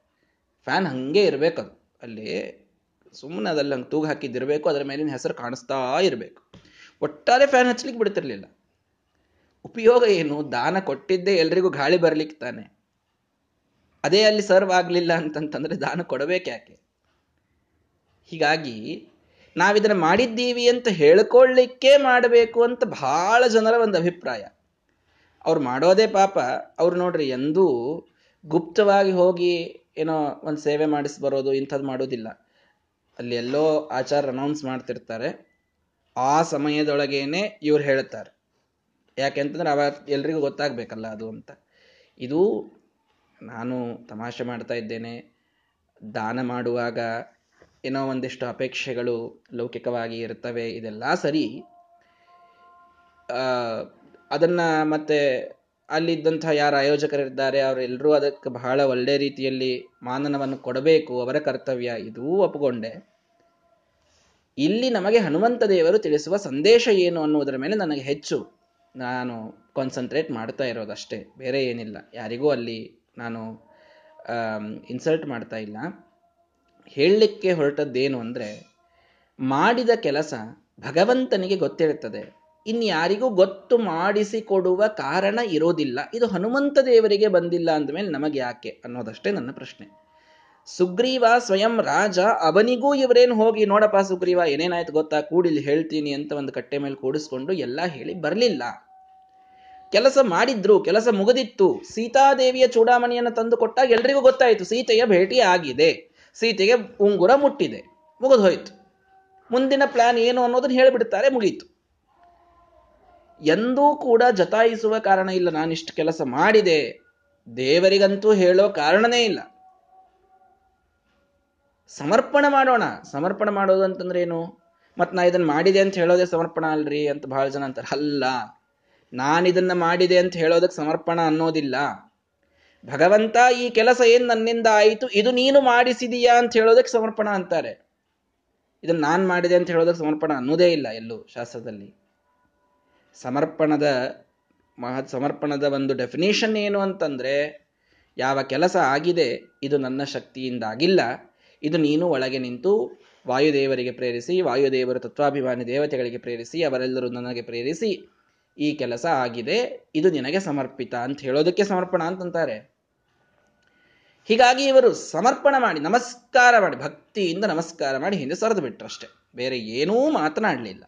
ಫ್ಯಾನ್ ಹಂಗೆ ಇರಬೇಕದು. ಅಲ್ಲಿ ಸುಮ್ಮನೆ ಅದಲ್ಲಿ ಹಂಗೆ ತೂಗು ಹಾಕಿದ್ದಿರಬೇಕು, ಅದರ ಮೇಲಿನ ಹೆಸರು ಕಾಣಿಸ್ತಾ ಇರಬೇಕು. ಒಟ್ಟಾರೆ ಫ್ಯಾನ್ ಹಚ್ಚಲಿಕ್ಕೆ ಬಿಡ್ತಿರ್ಲಿಲ್ಲ. ಉಪಯೋಗ ಏನು? ದಾನ ಕೊಟ್ಟಿದ್ದೇ ಎಲ್ರಿಗೂ ಗಾಳಿ ಬರ್ಲಿಕ್ಕೆ ತಾನೆ. ಅದೇ ಅಲ್ಲಿ ಸರ್ವ್ ಆಗಲಿಲ್ಲ ಅಂತಂತಂದ್ರೆ ದಾನ ಕೊಡಬೇಕು ಯಾಕೆ? ಹೀಗಾಗಿ ನಾವಿದನ್ನ ಮಾಡಿದ್ದೀವಿ ಅಂತ ಹೇಳ್ಕೊಳ್ಳಿಕ್ಕೆ ಮಾಡಬೇಕು ಅಂತ ಬಹಳ ಜನರ ಒಂದು ಅಭಿಪ್ರಾಯ. ಅವ್ರು ಮಾಡೋದೇ ಪಾಪ. ಅವ್ರು ನೋಡ್ರಿ, ಎಂದೂ ಗುಪ್ತವಾಗಿ ಹೋಗಿ ಏನೋ ಒಂದು ಸೇವೆ ಮಾಡಿಸಿ ಬರೋದು ಇಂಥದ್ದು ಮಾಡೋದಿಲ್ಲ. ಅಲ್ಲಿ ಎಲ್ಲೋ ಆಚಾರ ಅನೌನ್ಸ್ ಮಾಡ್ತಿರ್ತಾರೆ. ಆ ಸಮಯದೊಳಗೇನೆ ಇವ್ರು ಹೇಳ್ತಾರೆ. ಯಾಕೆಂತಂದ್ರೆ ಅವ ಎಲ್ರಿಗೂ ಗೊತ್ತಾಗಬೇಕಲ್ಲ ಅದು ಅಂತ. ಇದು ನಾನು ತಮಾಷೆ ಮಾಡ್ತಾ ಇದ್ದೇನೆ. ದಾನ ಮಾಡುವಾಗ ಏನೋ ಒಂದಿಷ್ಟು ಅಪೇಕ್ಷೆಗಳು ಲೌಕಿಕವಾಗಿ ಇರ್ತವೆ, ಇದೆಲ್ಲ ಸರಿ. ಅದನ್ನ ಮತ್ತೆ ಅಲ್ಲಿದ್ದಂತಹ ಯಾರು ಆಯೋಜಕರಿದ್ದಾರೆ, ಅವರೆಲ್ಲರೂ ಅದಕ್ಕೆ ಬಹಳ ಒಳ್ಳೆ ರೀತಿಯಲ್ಲಿ ಮಾನನವನ್ನು ಕೊಡಬೇಕು, ಅವರ ಕರ್ತವ್ಯ ಇದೂ ಒಪ್ಪಿಕೊಂಡೆ ಇಲ್ಲಿ ನಮಗೆ ಹನುಮಂತ ದೇವರು ತಿಳಿಸುವ ಸಂದೇಶ ಏನು ಅನ್ನುವುದರ ಮೇಲೆ ನನಗೆ ಹೆಚ್ಚು ನಾನು ಕಾನ್ಸಂಟ್ರೇಟ್ ಮಾಡ್ತಾ ಇರೋದಷ್ಟೇ, ಬೇರೆ ಏನಿಲ್ಲ. ಯಾರಿಗೂ ಅಲ್ಲಿ ನಾನು ಇನ್ಸಲ್ಟ್ ಮಾಡ್ತಾ ಇಲ್ಲ. ಹೇಳಲಿಕ್ಕೆ ಹೊರಟದ್ದೇನು ಅಂದರೆ, ಮಾಡಿದ ಕೆಲಸ ಭಗವಂತನಿಗೆ ಗೊತ್ತಿರುತ್ತದೆ. ಇನ್ಯಾರಿಗೂ ಗೊತ್ತು ಮಾಡಿಸಿಕೊಡುವ ಕಾರಣ ಇರೋದಿಲ್ಲ. ಇದು ಹನುಮಂತ ದೇವರಿಗೆ ಬಂದಿಲ್ಲ ಅಂದಮೇಲೆ ನಮಗೆ ಯಾಕೆ ಅನ್ನೋದಷ್ಟೇ ನನ್ನ ಪ್ರಶ್ನೆ. ಸುಗ್ರೀವ ಸ್ವಯಂ ರಾಜ, ಅವನಿಗೂ ಇವರೇನು ಹೋಗಿ, ನೋಡಪ್ಪ ಸುಗ್ರೀವ, ಏನೇನಾಯ್ತು ಗೊತ್ತಾ? ಕೂಡಿಲಿ ಹೇಳ್ತೀನಿ ಅಂತ ಒಂದು ಕಟ್ಟೆ ಮೇಲೆ ಕೂಡಿಸ್ಕೊಂಡು ಎಲ್ಲ ಹೇಳಿ ಬರಲಿಲ್ಲ. ಕೆಲಸ ಮಾಡಿದ್ರು, ಕೆಲಸ ಮುಗಿದಿತ್ತು. ಸೀತಾದೇವಿಯ ಚೂಡಾಮಣಿಯನ್ನು ತಂದು ಕೊಟ್ಟಾಗ ಎಲ್ರಿಗೂ ಗೊತ್ತಾಯಿತು, ಸೀತೆಯ ಭೇಟಿ ಆಗಿದೆ. ಸೀತೆಗೆ ಉಂಗುರ ಮುಟ್ಟಿದೆ ಮುಗಿದು ಹೋಯ್ತು ಮುಂದಿನ ಪ್ಲಾನ್ ಏನು ಅನ್ನೋದನ್ನ ಹೇಳಿಬಿಡ್ತಾರೆ, ಮುಗೀತು. ಎಂದೂ ಕೂಡ ಜತಾಯಿಸುವ ಕಾರಣ ಇಲ್ಲ, ನಾನಿಷ್ಟು ಕೆಲಸ ಮಾಡಿದೆ. ದೇವರಿಗಂತೂ ಹೇಳೋ ಕಾರಣನೇ ಇಲ್ಲ. ಸಮರ್ಪಣೆ ಮಾಡೋಣ. ಸಮರ್ಪಣೆ ಮಾಡೋದು ಅಂತಂದ್ರೆ ಏನು? ಮತ್ ನಾ ಇದನ್ನ ಮಾಡಿದೆ ಅಂತ ಹೇಳೋದೇ ಸಮರ್ಪಣ ಅಲ್ರಿ ಅಂತ ಬಹಳ ಜನ ಅಂತಾರೆ. ಅಲ್ಲ ನಾನಿದನ್ನ ಮಾಡಿದೆ ಅಂತ ಹೇಳೋದಕ್ಕೆ ಸಮರ್ಪಣ ಅನ್ನೋದಿಲ್ಲ. ಭಗವಂತ ಈ ಕೆಲಸ ಏನ್ ನನ್ನಿಂದ ಆಯಿತು, ಇದು ನೀನು ಮಾಡಿಸಿದೀಯಾ ಅಂತ ಹೇಳೋದಕ್ಕೆ ಸಮರ್ಪಣ ಅಂತಾರೆ. ಇದನ್ನ ನಾನು ಮಾಡಿದೆ ಅಂತ ಹೇಳೋದಕ್ಕೆ ಸಮರ್ಪಣ ಅನ್ನೋದೇ ಇಲ್ಲ ಎಲ್ಲೂ ಶಾಸ್ತ್ರದಲ್ಲಿ. ಸಮರ್ಪಣದ ಮಹತ್ ಸಮರ್ಪಣದ ಒಂದು ಡೆಫಿನೇಷನ್ ಏನು ಅಂತಂದ್ರೆ, ಯಾವ ಕೆಲಸ ಆಗಿದೆ, ಇದು ನನ್ನ ಶಕ್ತಿಯಿಂದ ಆಗಿಲ್ಲ ಇದು ನೀನು ಒಳಗೆ ನಿಂತು ವಾಯುದೇವರಿಗೆ ಪ್ರೇರಿಸಿ, ವಾಯುದೇವರು ತತ್ವಾಭಿಮಾನಿ ದೇವತೆಗಳಿಗೆ ಪ್ರೇರಿಸಿ, ಅವರೆಲ್ಲರೂ ನನಗೆ ಪ್ರೇರಿಸಿ, ಈ ಕೆಲಸ ಆಗಿದೆ, ಇದು ನಿನಗೆ ಸಮರ್ಪಿತ ಅಂತ ಹೇಳೋದಕ್ಕೆ ಸಮರ್ಪಣ ಅಂತಂತಾರೆ. ಹೀಗಾಗಿ ಇವರು ಸಮರ್ಪಣ ಮಾಡಿ, ನಮಸ್ಕಾರ ಮಾಡಿ, ಭಕ್ತಿಯಿಂದ ನಮಸ್ಕಾರ ಮಾಡಿ ಹಿಂದೆ ಸರಿದು ಬಿಟ್ರಷ್ಟೆ ಬೇರೆ ಏನೂ ಮಾತನಾಡಲಿಲ್ಲ.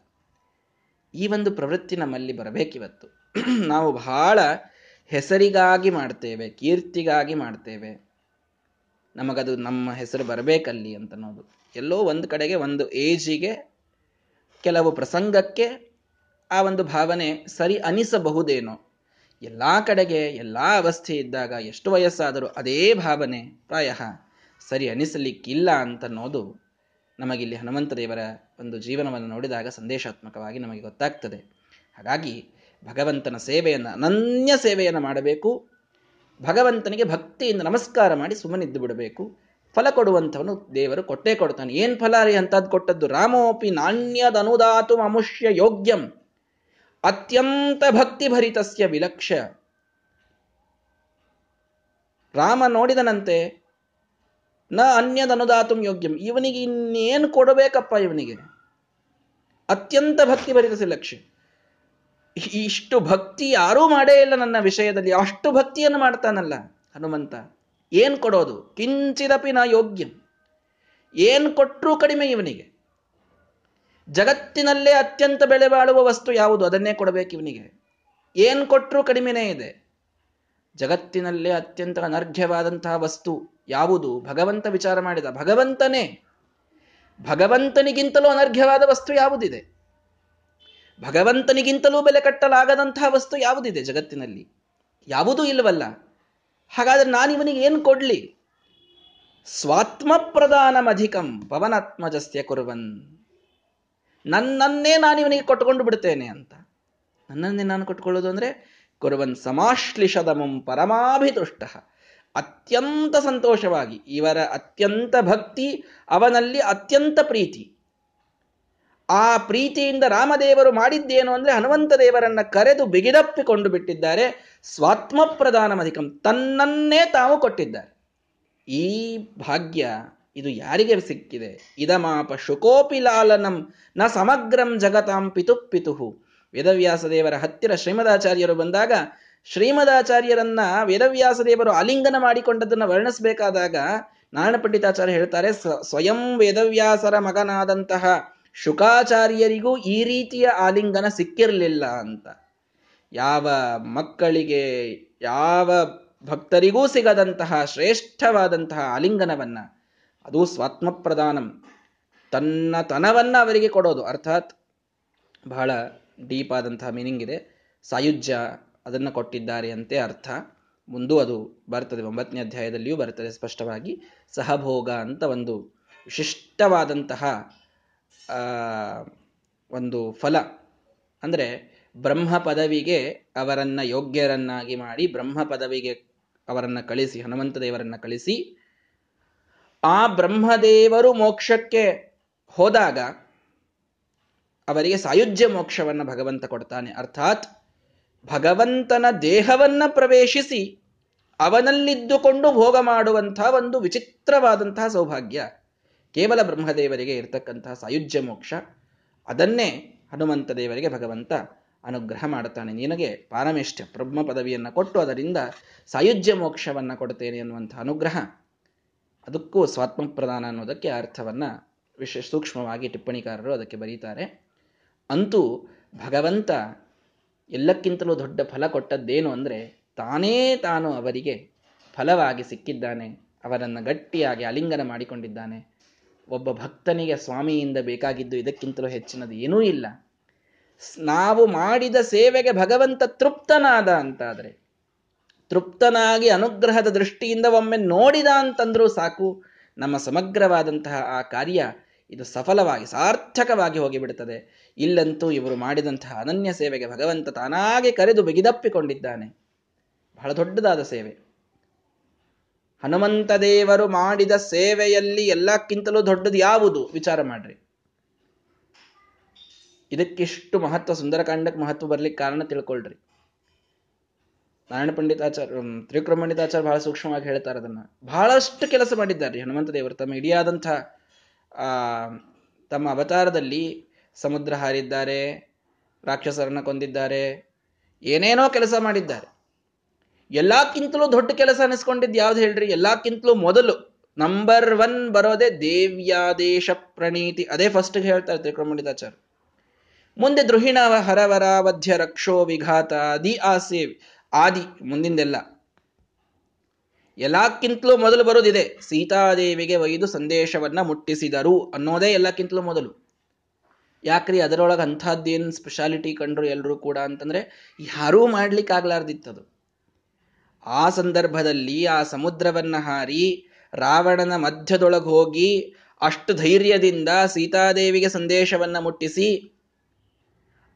ಈ ಒಂದು ಪ್ರವೃತ್ತಿ ನಮ್ಮಲ್ಲಿ ಬರಬೇಕಿವತ್ತು. ನಾವು ಬಹಳ ಹೆಸರಿಗಾಗಿ ಮಾಡ್ತೇವೆ, ಕೀರ್ತಿಗಾಗಿ ಮಾಡ್ತೇವೆ. ನಮಗದು ನಮ್ಮ ಹೆಸರು ಬರಬೇಕಲ್ಲಿ ಅಂತ ಅನ್ನೋದು ಎಲ್ಲೋ ಒಂದು ಕಡೆಗೆ ಒಂದು ಏಜಿಗೆ, ಕೆಲವು ಪ್ರಸಂಗಕ್ಕೆ ಆ ಒಂದು ಭಾವನೆ ಸರಿ ಅನಿಸಬಹುದೇನೋ. ಎಲ್ಲ ಕಡೆಗೆ, ಎಲ್ಲ ಅವಸ್ಥೆ ಇದ್ದಾಗ ಎಷ್ಟು ವಯಸ್ಸಾದರೂ ಅದೇ ಭಾವನೆ, ಪ್ರಾಯ ಸರಿ ಅನಿಸಲಿಕ್ಕಿಲ್ಲ ಅಂತನ್ನೋದು ನಮಗಿಲ್ಲಿ ಹನುಮಂತ ದೇವರ ಒಂದು ಜೀವನವನ್ನು ನೋಡಿದಾಗ ಸಂದೇಶಾತ್ಮಕವಾಗಿ ನಮಗೆ ಗೊತ್ತಾಗ್ತದೆ. ಹಾಗಾಗಿ ಭಗವಂತನ ಸೇವೆಯನ್ನು, ಅನನ್ಯ ಸೇವೆಯನ್ನು ಮಾಡಬೇಕು. ಭಗವಂತನಿಗೆ ಭಕ್ತಿಯಿಂದ ನಮಸ್ಕಾರ ಮಾಡಿ ಸುಮ್ಮನಿದ್ದು ಬಿಡಬೇಕು. ಫಲ ಕೊಡುವಂಥವನು ದೇವರು ಕೊಟ್ಟೇ ಕೊಡ್ತಾನೆ. ಏನು ಫಲ ರೀ ಅಂತದ್ದು ಕೊಟ್ಟದ್ದು? ರಾಮೋಪಿ ನಾಣ್ಯದನುದಾತು ಅಮುಷ್ಯ ಯೋಗ್ಯಂ. ಅತ್ಯಂತ ಭಕ್ತಿ ಭರಿತಸ್ಯ ವಿಲಕ್ಷ. ರಾಮ ನೋಡಿದನಂತೆ ನ ಅನ್ಯದನುದಾತು ಯೋಗ್ಯಂ. ಇವನಿಗೆ ಇನ್ನೇನು ಕೊಡಬೇಕಪ್ಪ ಇವನಿಗೆ? ಅತ್ಯಂತ ಭಕ್ತಿ ಭರಿತ ಲಕ್ಷ್ಯ ಇಷ್ಟು ಭಕ್ತಿ ಯಾರೂ ಮಾಡೇ ಇಲ್ಲ ನನ್ನ ವಿಷಯದಲ್ಲಿ. ಅಷ್ಟು ಭಕ್ತಿಯನ್ನು ಮಾಡ್ತಾನಲ್ಲ ಹನುಮಂತ. ಏನ್ ಕೊಡೋದು? ಕಿಂಚಿದಪಿ ನಾ ಯೋಗ್ಯಂ. ಏನ್ ಕೊಟ್ಟರೂ ಕಡಿಮೆ ಇವನಿಗೆ. ಜಗತ್ತಿನಲ್ಲೇ ಅತ್ಯಂತ ಬೆಳೆ ಬಾಳುವ ವಸ್ತು ಯಾವುದು? ಅದನ್ನೇ ಕೊಡಬೇಕು ಇವನಿಗೆ. ಏನ್ ಕೊಟ್ಟರೂ ಕಡಿಮೆನೇ ಇದೆ. ಜಗತ್ತಿನಲ್ಲೇ ಅತ್ಯಂತ ಅನರ್ಘ್ಯವಾದಂತಹ ವಸ್ತು. ಯಾವುದು? ಭಗವಂತ ವಿಚಾರ ಮಾಡಿದ. ಭಗವಂತನೇ, ಭಗವಂತನಿಗಿಂತಲೂ ಅನರ್ಘ್ಯವಾದ ವಸ್ತು ಯಾವುದಿದೆ? ಭಗವಂತನಿಗಿಂತಲೂ ಬೆಲೆ ಕಟ್ಟಲಾಗದಂತಹ ವಸ್ತು ಯಾವುದಿದೆ ಜಗತ್ತಿನಲ್ಲಿ? ಯಾವುದೂ ಇಲ್ಲವಲ್ಲ. ಹಾಗಾದ್ರೆ ನಾನು ಇವನಿಗೆ ಏನು ಕೊಡ್ಲಿ? ಸ್ವಾತ್ಮ ಪ್ರಧಾನಮಧಿಕಂ ಪವನಾತ್ಮಜಸ್ಯ ಕುರುವನ್. ನನ್ನನ್ನೇ ನಾನು ಇವನಿಗೆ ಕೊಟ್ಟುಕೊಂಡು ಬಿಡ್ತೇನೆ ಅಂತ. ನನ್ನನ್ನೇ ನಾನು ಕೊಟ್ಕೊಳ್ಳೋದು ಅಂದ್ರೆ ಕುರುವನ್ ಸಮಾಶ್ಲಿಷದಮಂ ಪರಮಾಭಿತುಷ್ಟ. ಅತ್ಯಂತ ಸಂತೋಷವಾಗಿ, ಇವರ ಅತ್ಯಂತ ಭಕ್ತಿ, ಅವನಲ್ಲಿ ಅತ್ಯಂತ ಪ್ರೀತಿ. ಆ ಪ್ರೀತಿಯಿಂದ ರಾಮದೇವರು ಮಾಡಿದ್ದೇನು ಅಂದರೆ ಹನುಮಂತ ದೇವರನ್ನ ಕರೆದು ಬಿಗಿದಪ್ಪಿಕೊಂಡು ಬಿಟ್ಟಿದ್ದಾರೆ. ಸ್ವಾತ್ಮ ಪ್ರಧಾನಮಧಿಕಂ ತನ್ನನ್ನೇ ತಾವು ಕೊಟ್ಟಿದ್ದಾರೆ. ಈ ಭಾಗ್ಯ ಇದು ಯಾರಿಗೆ ಸಿಕ್ಕಿದೆ? ಇದಮಾಪ ಶುಕೋಪಿ ಲಾಲನಂ ನ ಸಮಗ್ರಂ ಜಗತಾಂ ಪಿತು ಪಿತುಹು ವೇದವ್ಯಾಸ ದೇವರ ಹತ್ತಿರ ಶ್ರೀಮದಾಚಾರ್ಯರು ಬಂದಾಗ ಶ್ರೀಮದಾಚಾರ್ಯರನ್ನ ವೇದವ್ಯಾಸ ದೇವರು ಆಲಿಂಗನ ಮಾಡಿಕೊಂಡದನ್ನ ವರ್ಣಿಸಬೇಕಾದಾಗ ನಾರಾಯಣ ಪಂಡಿತಾಚಾರ್ಯ ಹೇಳ್ತಾರೆ ಸ್ವಯಂ ವೇದವ್ಯಾಸರ ಮಗನಾದಂತಹ ಶುಕಾಚಾರ್ಯರಿಗೂ ಈ ರೀತಿಯ ಆಲಿಂಗನ ಸಿಕ್ಕಿರಲಿಲ್ಲ ಅಂತ. ಯಾವ ಮಕ್ಕಳಿಗೆ, ಯಾವ ಭಕ್ತರಿಗೂ ಸಿಗದಂತಹ ಶ್ರೇಷ್ಠವಾದಂತಹ ಆಲಿಂಗನವನ್ನ ಅದು ಸ್ವಾತ್ಮಪ್ರಧಾನಂ ತನ್ನ ತನವನ್ನ ಅವರಿಗೆ ಕೊಡೋದು. ಅರ್ಥಾತ್ ಬಹಳ ಡೀಪ್ ಆದಂತಹ ಮೀನಿಂಗ್ ಇದೆ. ಸಾಯುಜ್ಯ ಅದನ್ನು ಕೊಟ್ಟಿದ್ದಾರೆ ಅಂತೆ ಅರ್ಥ. ಮುಂದೂ ಅದು ಬರ್ತದೆ, ಒಂಬತ್ತನೇ ಅಧ್ಯಾಯದಲ್ಲಿಯೂ ಬರ್ತದೆ ಸ್ಪಷ್ಟವಾಗಿ. ಸಹಭೋಗ ಅಂತ ಒಂದು ವಿಶಿಷ್ಟವಾದಂತಹ ಒಂದು ಫಲ. ಅಂದರೆ ಬ್ರಹ್ಮ ಪದವಿಗೆ ಅವರನ್ನು ಯೋಗ್ಯರನ್ನಾಗಿ ಮಾಡಿ, ಬ್ರಹ್ಮ ಪದವಿಗೆ ಅವರನ್ನು ಕಳಿಸಿ, ಹನುಮಂತ ದೇವರನ್ನ ಕಳಿಸಿ, ಆ ಬ್ರಹ್ಮದೇವರು ಮೋಕ್ಷಕ್ಕೆ ಹೋದಾಗ ಅವರಿಗೆ ಸಾಯುಜ್ಯ ಮೋಕ್ಷವನ್ನು ಭಗವಂತ ಕೊಡ್ತಾನೆ. ಅರ್ಥಾತ್ ಭಗವಂತನ ದೇಹವನ್ನ ಪ್ರವೇಶಿಸಿ ಅವನಲ್ಲಿದ್ದುಕೊಂಡು ಭೋಗ ಮಾಡುವಂತಹ ಒಂದು ವಿಚಿತ್ರವಾದಂತಹ ಸೌಭಾಗ್ಯ. ಕೇವಲ ಬ್ರಹ್ಮದೇವರಿಗೆ ಇರತಕ್ಕಂತಹ ಸಾಯುಜ್ಯ ಮೋಕ್ಷ. ಅದನ್ನೇ ಹನುಮಂತ ದೇವರಿಗೆ ಭಗವಂತ ಅನುಗ್ರಹ ಮಾಡುತ್ತಾನೆ. ನಿನಗೆ ಪಾರಮೇಷ್ಠ ಬ್ರಹ್ಮ ಪದವಿಯನ್ನು ಕೊಟ್ಟು ಅದರಿಂದ ಸಾಯುಜ್ಯ ಮೋಕ್ಷವನ್ನು ಕೊಡ್ತೇನೆ ಎನ್ನುವಂಥ ಅನುಗ್ರಹ. ಅದಕ್ಕೂ ಸ್ವಾತ್ಮ ಪ್ರದಾನ ಅನ್ನೋದಕ್ಕೆ ಅರ್ಥವನ್ನು ವಿಶೇಷ ಸೂಕ್ಷ್ಮವಾಗಿ ಟಿಪ್ಪಣಿಕಾರರು ಅದಕ್ಕೆ ಬರೀತಾರೆ. ಅಂತೂ ಭಗವಂತ ಎಲ್ಲಕ್ಕಿಂತಲೂ ದೊಡ್ಡ ಫಲ ಕೊಟ್ಟದ್ದೇನು ಅಂದರೆ ತಾನೇ ತಾನು ಅವರಿಗೆ ಫಲವಾಗಿ ಸಿಕ್ಕಿದ್ದಾನೆ, ಅವರನ್ನು ಗಟ್ಟಿಯಾಗಿ ಅಲಿಂಗನ ಮಾಡಿಕೊಂಡಿದ್ದಾನೆ. ಒಬ್ಬ ಭಕ್ತನಿಗೆ ಸ್ವಾಮಿಯಿಂದ ಬೇಕಾಗಿದ್ದು ಇದಕ್ಕಿಂತಲೂ ಹೆಚ್ಚಿನದು ಏನೂ ಇಲ್ಲ. ನಾವು ಮಾಡಿದ ಸೇವೆಗೆ ಭಗವಂತ ತೃಪ್ತನಾದ ಅಂತಾದರೆ, ತೃಪ್ತನಾಗಿ ಅನುಗ್ರಹದ ದೃಷ್ಟಿಯಿಂದ ಒಮ್ಮೆ ನೋಡಿದ ಅಂತಂದ್ರೂ ಸಾಕು, ನಮ್ಮ ಸಮಗ್ರವಾದಂತಹ ಆ ಕಾರ್ಯ ಇದು ಸಫಲವಾಗಿ ಸಾರ್ಥಕವಾಗಿ ಹೋಗಿಬಿಡುತ್ತದೆ ಇಲ್ಲಂತೂ ಇವರು ಮಾಡಿದಂತಹ ಅನನ್ಯ ಸೇವೆಗೆ ಭಗವಂತ ತಾನಾಗೆ ಕರೆದು ಬಿಗಿದಪ್ಪಿಕೊಂಡಿದ್ದಾನೆ. ಬಹಳ ದೊಡ್ಡದಾದ ಸೇವೆ. ಹನುಮಂತ ದೇವರು ಮಾಡಿದ ಸೇವೆಯಲ್ಲಿ ಎಲ್ಲಕ್ಕಿಂತಲೂ ದೊಡ್ಡದು ಯಾವುದು? ವಿಚಾರ ಮಾಡ್ರಿ. ಇದಕ್ಕಿಷ್ಟು ಮಹತ್ವ, ಸುಂದರಕಾಂಡಕ್ಕೆ ಮಹತ್ವ ಬರ್ಲಿಕ್ಕೆ ಕಾರಣ ತಿಳ್ಕೊಳ್ರಿ. ನಾರಾಯಣ ಪಂಡಿತಾಚಾರ್ಯ ತ್ರಿವಿಕ್ರಮ ಪಂಡಿತಾಚಾರ್ಯ ಬಹಳ ಸೂಕ್ಷ್ಮವಾಗಿ ಹೇಳ್ತಾರೆ ಅದನ್ನ. ಬಹಳಷ್ಟು ಕೆಲಸ ಮಾಡಿದ್ದಾರೆ ಹನುಮಂತ ದೇವರು. ತಮ್ಮ ಇಡಿಯಾದಂತಹ, ಆ, ತಮ್ಮ ಅವತಾರದಲ್ಲಿ ಸಮುದ್ರ ಹಾರಿದ್ದಾರೆ, ರಾಕ್ಷಸರನ್ನ ಕೊಂದಿದ್ದಾರೆ, ಏನೇನೋ ಕೆಲಸ ಮಾಡಿದ್ದಾರೆ. ಎಲ್ಲಕ್ಕಿಂತಲೂ ದೊಡ್ಡ ಕೆಲಸ ಅನಿಸ್ಕೊಂಡಿದ್ದು ಯಾವ್ದು ಹೇಳ್ರಿ? ಎಲ್ಲಕ್ಕಿಂತಲೂ ಮೊದಲು ನಂಬರ್ ಒನ್ ಬರೋದೇ ದೇವ್ಯಾದೇಶ ಪ್ರಣೀತಿ. ಅದೇ ಫಸ್ಟ್ ಹೇಳ್ತಾರೆ ತ್ರಿಕ್ರಮಣಿತಾಚಾರ್ಯ ಮುಂದೆ ದೃಹಿಣ ಹರವರ ವಧ್ಯ ರಕ್ಷೋ ವಿಘಾತ, ದಿ ಆಸೆ ಆದಿ, ಮುಂದಿಂದೆಲ್ಲ. ಎಲ್ಲಕ್ಕಿಂತಲೂ ಮೊದಲು ಬರೋದಿದೆ. ಸೀತಾದೇವಿಗೆ ಒಯ್ದು ಸಂದೇಶವನ್ನ ಮುಟ್ಟಿಸಿದರು ಅನ್ನೋದೇ ಎಲ್ಲಕ್ಕಿಂತಲೂ ಮೊದಲು. ಯಾಕ್ರಿ ಅದರೊಳಗೆ ಅಂಥದ್ದೇನು ಸ್ಪೆಷಾಲಿಟಿ ಕಂಡ್ರು ಎಲ್ಲರೂ ಕೂಡ ಅಂತಂದ್ರೆ ಯಾರೂ ಅದು ಆ ಸಂದರ್ಭದಲ್ಲಿ ಆ ಸಮುದ್ರವನ್ನ ಹಾರಿ ರಾವಣನ ಮಧ್ಯದೊಳಗೆ ಹೋಗಿ ಅಷ್ಟು ಧೈರ್ಯದಿಂದ ಸೀತಾದೇವಿಗೆ ಸಂದೇಶವನ್ನ ಮುಟ್ಟಿಸಿ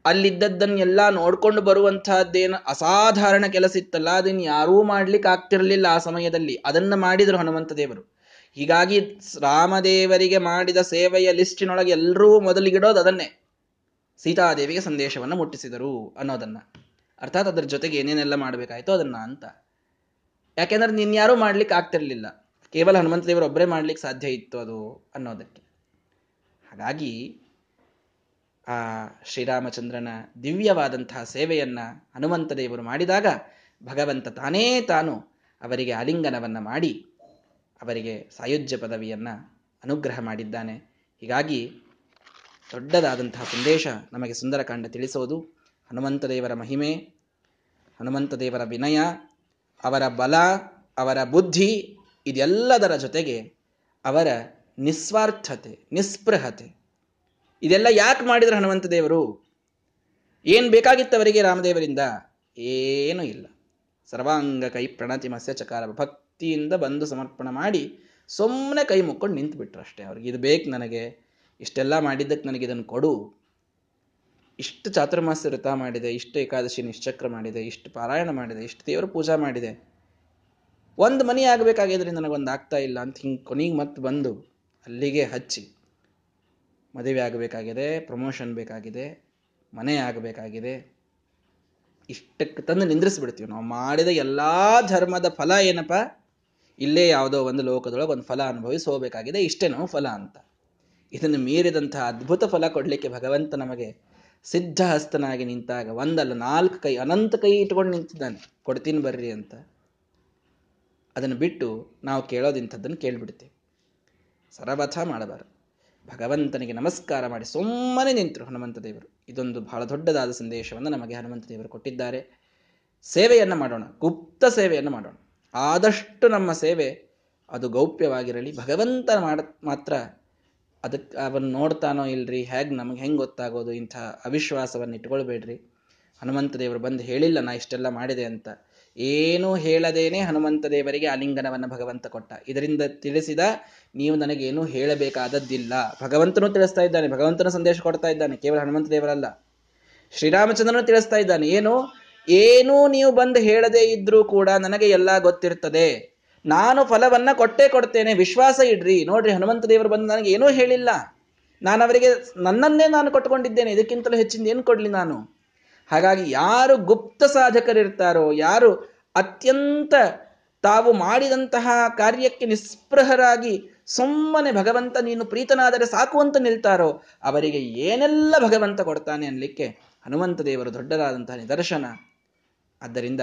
ಅಲ್ಲಿದ್ದದ್ದನ್ನೆಲ್ಲ ನೋಡ್ಕೊಂಡು ಬರುವಂತಹದ್ದೇನು ಅಸಾಧಾರಣ ಕೆಲಸ ಇತ್ತಲ್ಲ ಅದನ್ನು ಯಾರೂ ಮಾಡ್ಲಿಕ್ಕೆ ಆಗ್ತಿರ್ಲಿಲ್ಲ ಆ ಸಮಯದಲ್ಲಿ. ಅದನ್ನ ಮಾಡಿದ್ರು ಹನುಮಂತ ದೇವರು. ಹೀಗಾಗಿ ರಾಮದೇವರಿಗೆ ಮಾಡಿದ ಸೇವೆಯ ಲಿಸ್ಟಿನೊಳಗೆ ಎಲ್ಲರೂ ಮೊದಲಿಗಿಡೋದು ಅದನ್ನೇ. ಸೀತಾದೇವಿಗೆ ಸಂದೇಶವನ್ನು ಮುಟ್ಟಿಸಿದರು ಅನ್ನೋದನ್ನ. ಅರ್ಥಾತ್ ಅದರ ಜೊತೆಗೆ ಏನೇನೆಲ್ಲ ಮಾಡಬೇಕಾಯ್ತು ಅದನ್ನ ಅಂತ. ಯಾಕೆಂದ್ರೆ ನಿನ್ಯಾರೂ ಮಾಡ್ಲಿಕ್ಕೆ ಆಗ್ತಿರ್ಲಿಲ್ಲ. ಕೇವಲ ಹನುಮಂತ ದೇವರು ಒಬ್ಬರೇ ಮಾಡ್ಲಿಕ್ಕೆ ಸಾಧ್ಯ ಇತ್ತು ಅದು ಅನ್ನೋದಕ್ಕೆ. ಹಾಗಾಗಿ ಆ ಶ್ರೀರಾಮಚಂದ್ರನ ದಿವ್ಯವಾದಂತಹ ಸೇವೆಯನ್ನ ಹನುಮಂತ ದೇವರು ಮಾಡಿದಾಗ ಭಗವಂತ ತಾನೇ ತಾನು ಅವರಿಗೆ ಆಲಿಂಗನವನ್ನ ಮಾಡಿ ಅವರಿಗೆ ಸಾಯುಜ್ಯ ಪದವಿಯನ್ನು ಅನುಗ್ರಹ ಮಾಡಿದ್ದಾನೆ. ಹೀಗಾಗಿ ದೊಡ್ಡದಾದಂತಹ ಸಂದೇಶ ನಮಗೆ ಸುಂದರಕಾಂಡ ತಿಳಿಸೋದು. ಹನುಮಂತ ದೇವರ ಮಹಿಮೆ ಹನುಮಂತ ದೇವರ ವಿನಯ, ಅವರ ಬಲ, ಅವರ ಬುದ್ಧಿ, ಇದೆಲ್ಲದರ ಜೊತೆಗೆ ಅವರ ನಿಸ್ವಾರ್ಥತೆ, ನಿಸ್ಪೃಹತೆ. ಇದೆಲ್ಲ ಯಾಕೆ ಮಾಡಿದ್ರು ಹನುಮಂತ ದೇವರು ಏನು ಬೇಕಾಗಿತ್ತು ಅವರಿಗೆ ರಾಮದೇವರಿಂದ? ಏನೂ ಇಲ್ಲ. ಸರ್ವಾಂಗ ಕೈ ಪ್ರಣತಿ ಮತ್ಸ್ಯ ಚಕಾರ ಭಕ್ತಿಯಿಂದ ಬಂದು ಸಮರ್ಪಣೆ ಮಾಡಿ ಸುಮ್ಮನೆ ಕೈ ಮುಕ್ಕೊಂಡು ನಿಂತು ಬಿಟ್ರು ಅಷ್ಟೇ ಅವ್ರಿಗೆ. ಇದು ಬೇಕು ನನಗೆ. ಇಷ್ಟೆಲ್ಲ ಮಾಡಿದ್ದಕ್ಕೆ ನನಗೆ ಇದನ್ನು ಕೊಡು. ಇಷ್ಟು ಚಾತುರ್ಮಾಸ ವ್ರತ ಮಾಡಿದೆ, ಇಷ್ಟು ಏಕಾದಶಿ ನಿಶ್ಚಕ್ರ ಮಾಡಿದೆ, ಇಷ್ಟು ಪಾರಾಯಣ ಮಾಡಿದೆ, ಇಷ್ಟು ದೇವರ ಪೂಜಾ ಮಾಡಿದೆ. ಒಂದು ಮನಿ ಆಗಬೇಕಾಗಿದ್ರೆ ನನಗೊಂದು ಆಗ್ತಾ ಇಲ್ಲ ಅಂತ ಹಿಂಗೆ ಕೊನೆಗೆ ಮತ್ತೆ ಬಂದು ಅಲ್ಲಿಗೆ ಹಚ್ಚಿ ಮದುವೆ ಆಗಬೇಕಾಗಿದೆ ಪ್ರಮೋಷನ್ ಬೇಕಾಗಿದೆ, ಮನೆ ಆಗಬೇಕಾಗಿದೆ. ಇಷ್ಟಕ್ಕೆ ತಂದು ನಿಂದ್ರಿಸ್ಬಿಡ್ತೀವಿ. ನಾವು ಮಾಡಿದ ಎಲ್ಲ ಧರ್ಮದ ಫಲ ಏನಪ್ಪ? ಇಲ್ಲೇ ಯಾವುದೋ ಒಂದು ಲೋಕದೊಳಗೆ ಒಂದು ಫಲ ಅನುಭವಿಸಿ ಹೋಗಬೇಕಾಗಿದೆ, ಇಷ್ಟೇ ನಾವು ಫಲ ಅಂತ. ಇದನ್ನು ಮೀರಿದಂತಹ ಅದ್ಭುತ ಫಲ ಕೊಡಲಿಕ್ಕೆ ಭಗವಂತ ನಮಗೆ ಸಿದ್ಧಹಸ್ತನಾಗಿ ನಿಂತಾಗ ಒಂದಲ್ಲ ನಾಲ್ಕು ಕೈ, ಅನಂತ ಕೈ ಇಟ್ಕೊಂಡು ನಿಂತಿದ್ದಾನೆ. ಕೊಡ್ತೀನಿ ಬರ್ರಿ ಅಂತ. ಅದನ್ನು ಬಿಟ್ಟು ನಾವು ಕೇಳೋದಿಂಥದ್ದನ್ನು ಕೇಳಿಬಿಡ್ತೀವಿ. ಸರಬಥ ಮಾಡಬಾರದು. ಭಗವಂತನಿಗೆ ನಮಸ್ಕಾರ ಮಾಡಿ ಸುಮ್ಮನೆ ನಿಂತರು ಹನುಮಂತ ದೇವರು. ಇದೊಂದು ಬಹಳ ದೊಡ್ಡದಾದ ಸಂದೇಶವನ್ನು ನಮಗೆ ಹನುಮಂತ ದೇವರು ಕೊಟ್ಟಿದ್ದಾರೆ. ಸೇವೆಯನ್ನು ಮಾಡೋಣ, ಗುಪ್ತ ಸೇವೆಯನ್ನು ಮಾಡೋಣ. ಆದಷ್ಟು ನಮ್ಮ ಸೇವೆ ಅದು ಗೌಪ್ಯವಾಗಿರಲಿ. ಭಗವಂತ ಮಾಡ, ಮಾತ್ರ ಅದಕ್ಕೆ ಅವನು ನೋಡ್ತಾನೋ ಇಲ್ರಿ, ಹೇಗೆ ನಮಗೆ ಹೆಂಗೆ ಗೊತ್ತಾಗೋದು, ಇಂಥ ಅವಿಶ್ವಾಸವನ್ನು ಇಟ್ಕೊಳ್ಬೇಡ್ರಿ. ಹನುಮಂತ ದೇವರು ಬಂದು ಹೇಳಿಲ್ಲ, ನಾ ಇಷ್ಟೆಲ್ಲ ಮಾಡಿದೆ ಅಂತ. ಏನೂ ಹೇಳದೇನೆ ಹನುಮಂತ ದೇವರಿಗೆ ಆಲಿಂಗನವನ್ನು ಭಗವಂತ ಕೊಟ್ಟ. ಇದರಿಂದ ತಿಳಿಸಿದ ನೀವು ನನಗೇನು ಹೇಳಬೇಕಾದದ್ದಿಲ್ಲ. ಭಗವಂತನೂ ತಿಳಿಸ್ತಾ ಇದ್ದಾನೆ, ಭಗವಂತನ ಸಂದೇಶ ಕೊಡ್ತಾ ಇದ್ದಾನೆ, ಕೇವಲ ಹನುಮಂತ ದೇವರಲ್ಲ. ಶ್ರೀರಾಮಚಂದ್ರನು ತಿಳಿಸ್ತಾ ಇದ್ದಾನೆ, ಏನು ಏನೂ ನೀವು ಬಂದು ಹೇಳದೇ ಇದ್ರೂ ಕೂಡ ನನಗೆ ಎಲ್ಲ ಗೊತ್ತಿರ್ತದೆ. ನಾನು ಫಲವನ್ನ ಕೊಟ್ಟೇ ಕೊಡ್ತೇನೆ, ವಿಶ್ವಾಸ ಇಡ್ರಿ. ನೋಡ್ರಿ, ಹನುಮಂತ ದೇವರು ಬಂದು ನನಗೆ ಏನೂ ಹೇಳಿಲ್ಲ. ನಾನು ಅವರಿಗೆ ನನ್ನನ್ನೇ ನಾನು ಕೊಟ್ಟುಕೊಂಡಿದ್ದೇನೆ, ಇದಕ್ಕಿಂತಲೂ ಹೆಚ್ಚಿನ ಏನು ಕೊಡ್ಲಿ ನಾನು? ಹಾಗಾಗಿ ಯಾರು ಗುಪ್ತ ಸಾಧಕರಿರ್ತಾರೋ, ಯಾರು ಅತ್ಯಂತ ತಾವು ಮಾಡಿದಂತಹ ಕಾರ್ಯಕ್ಕೆ ನಿಸ್ಪೃಹರಾಗಿ ಸುಮ್ಮನೆ ಭಗವಂತ ನೀನು ಪ್ರೀತನಾದರೆ ಸಾಕು ಅಂತ ನಿಲ್ತಾರೋ, ಅವರಿಗೆ ಏನೆಲ್ಲ ಭಗವಂತ ಕೊಡ್ತಾನೆ ಅನ್ಲಿಕ್ಕೆ ಹನುಮಂತ ದೇವರು ದೊಡ್ಡದಾದಂತಹ ನಿದರ್ಶನ. ಆದ್ದರಿಂದ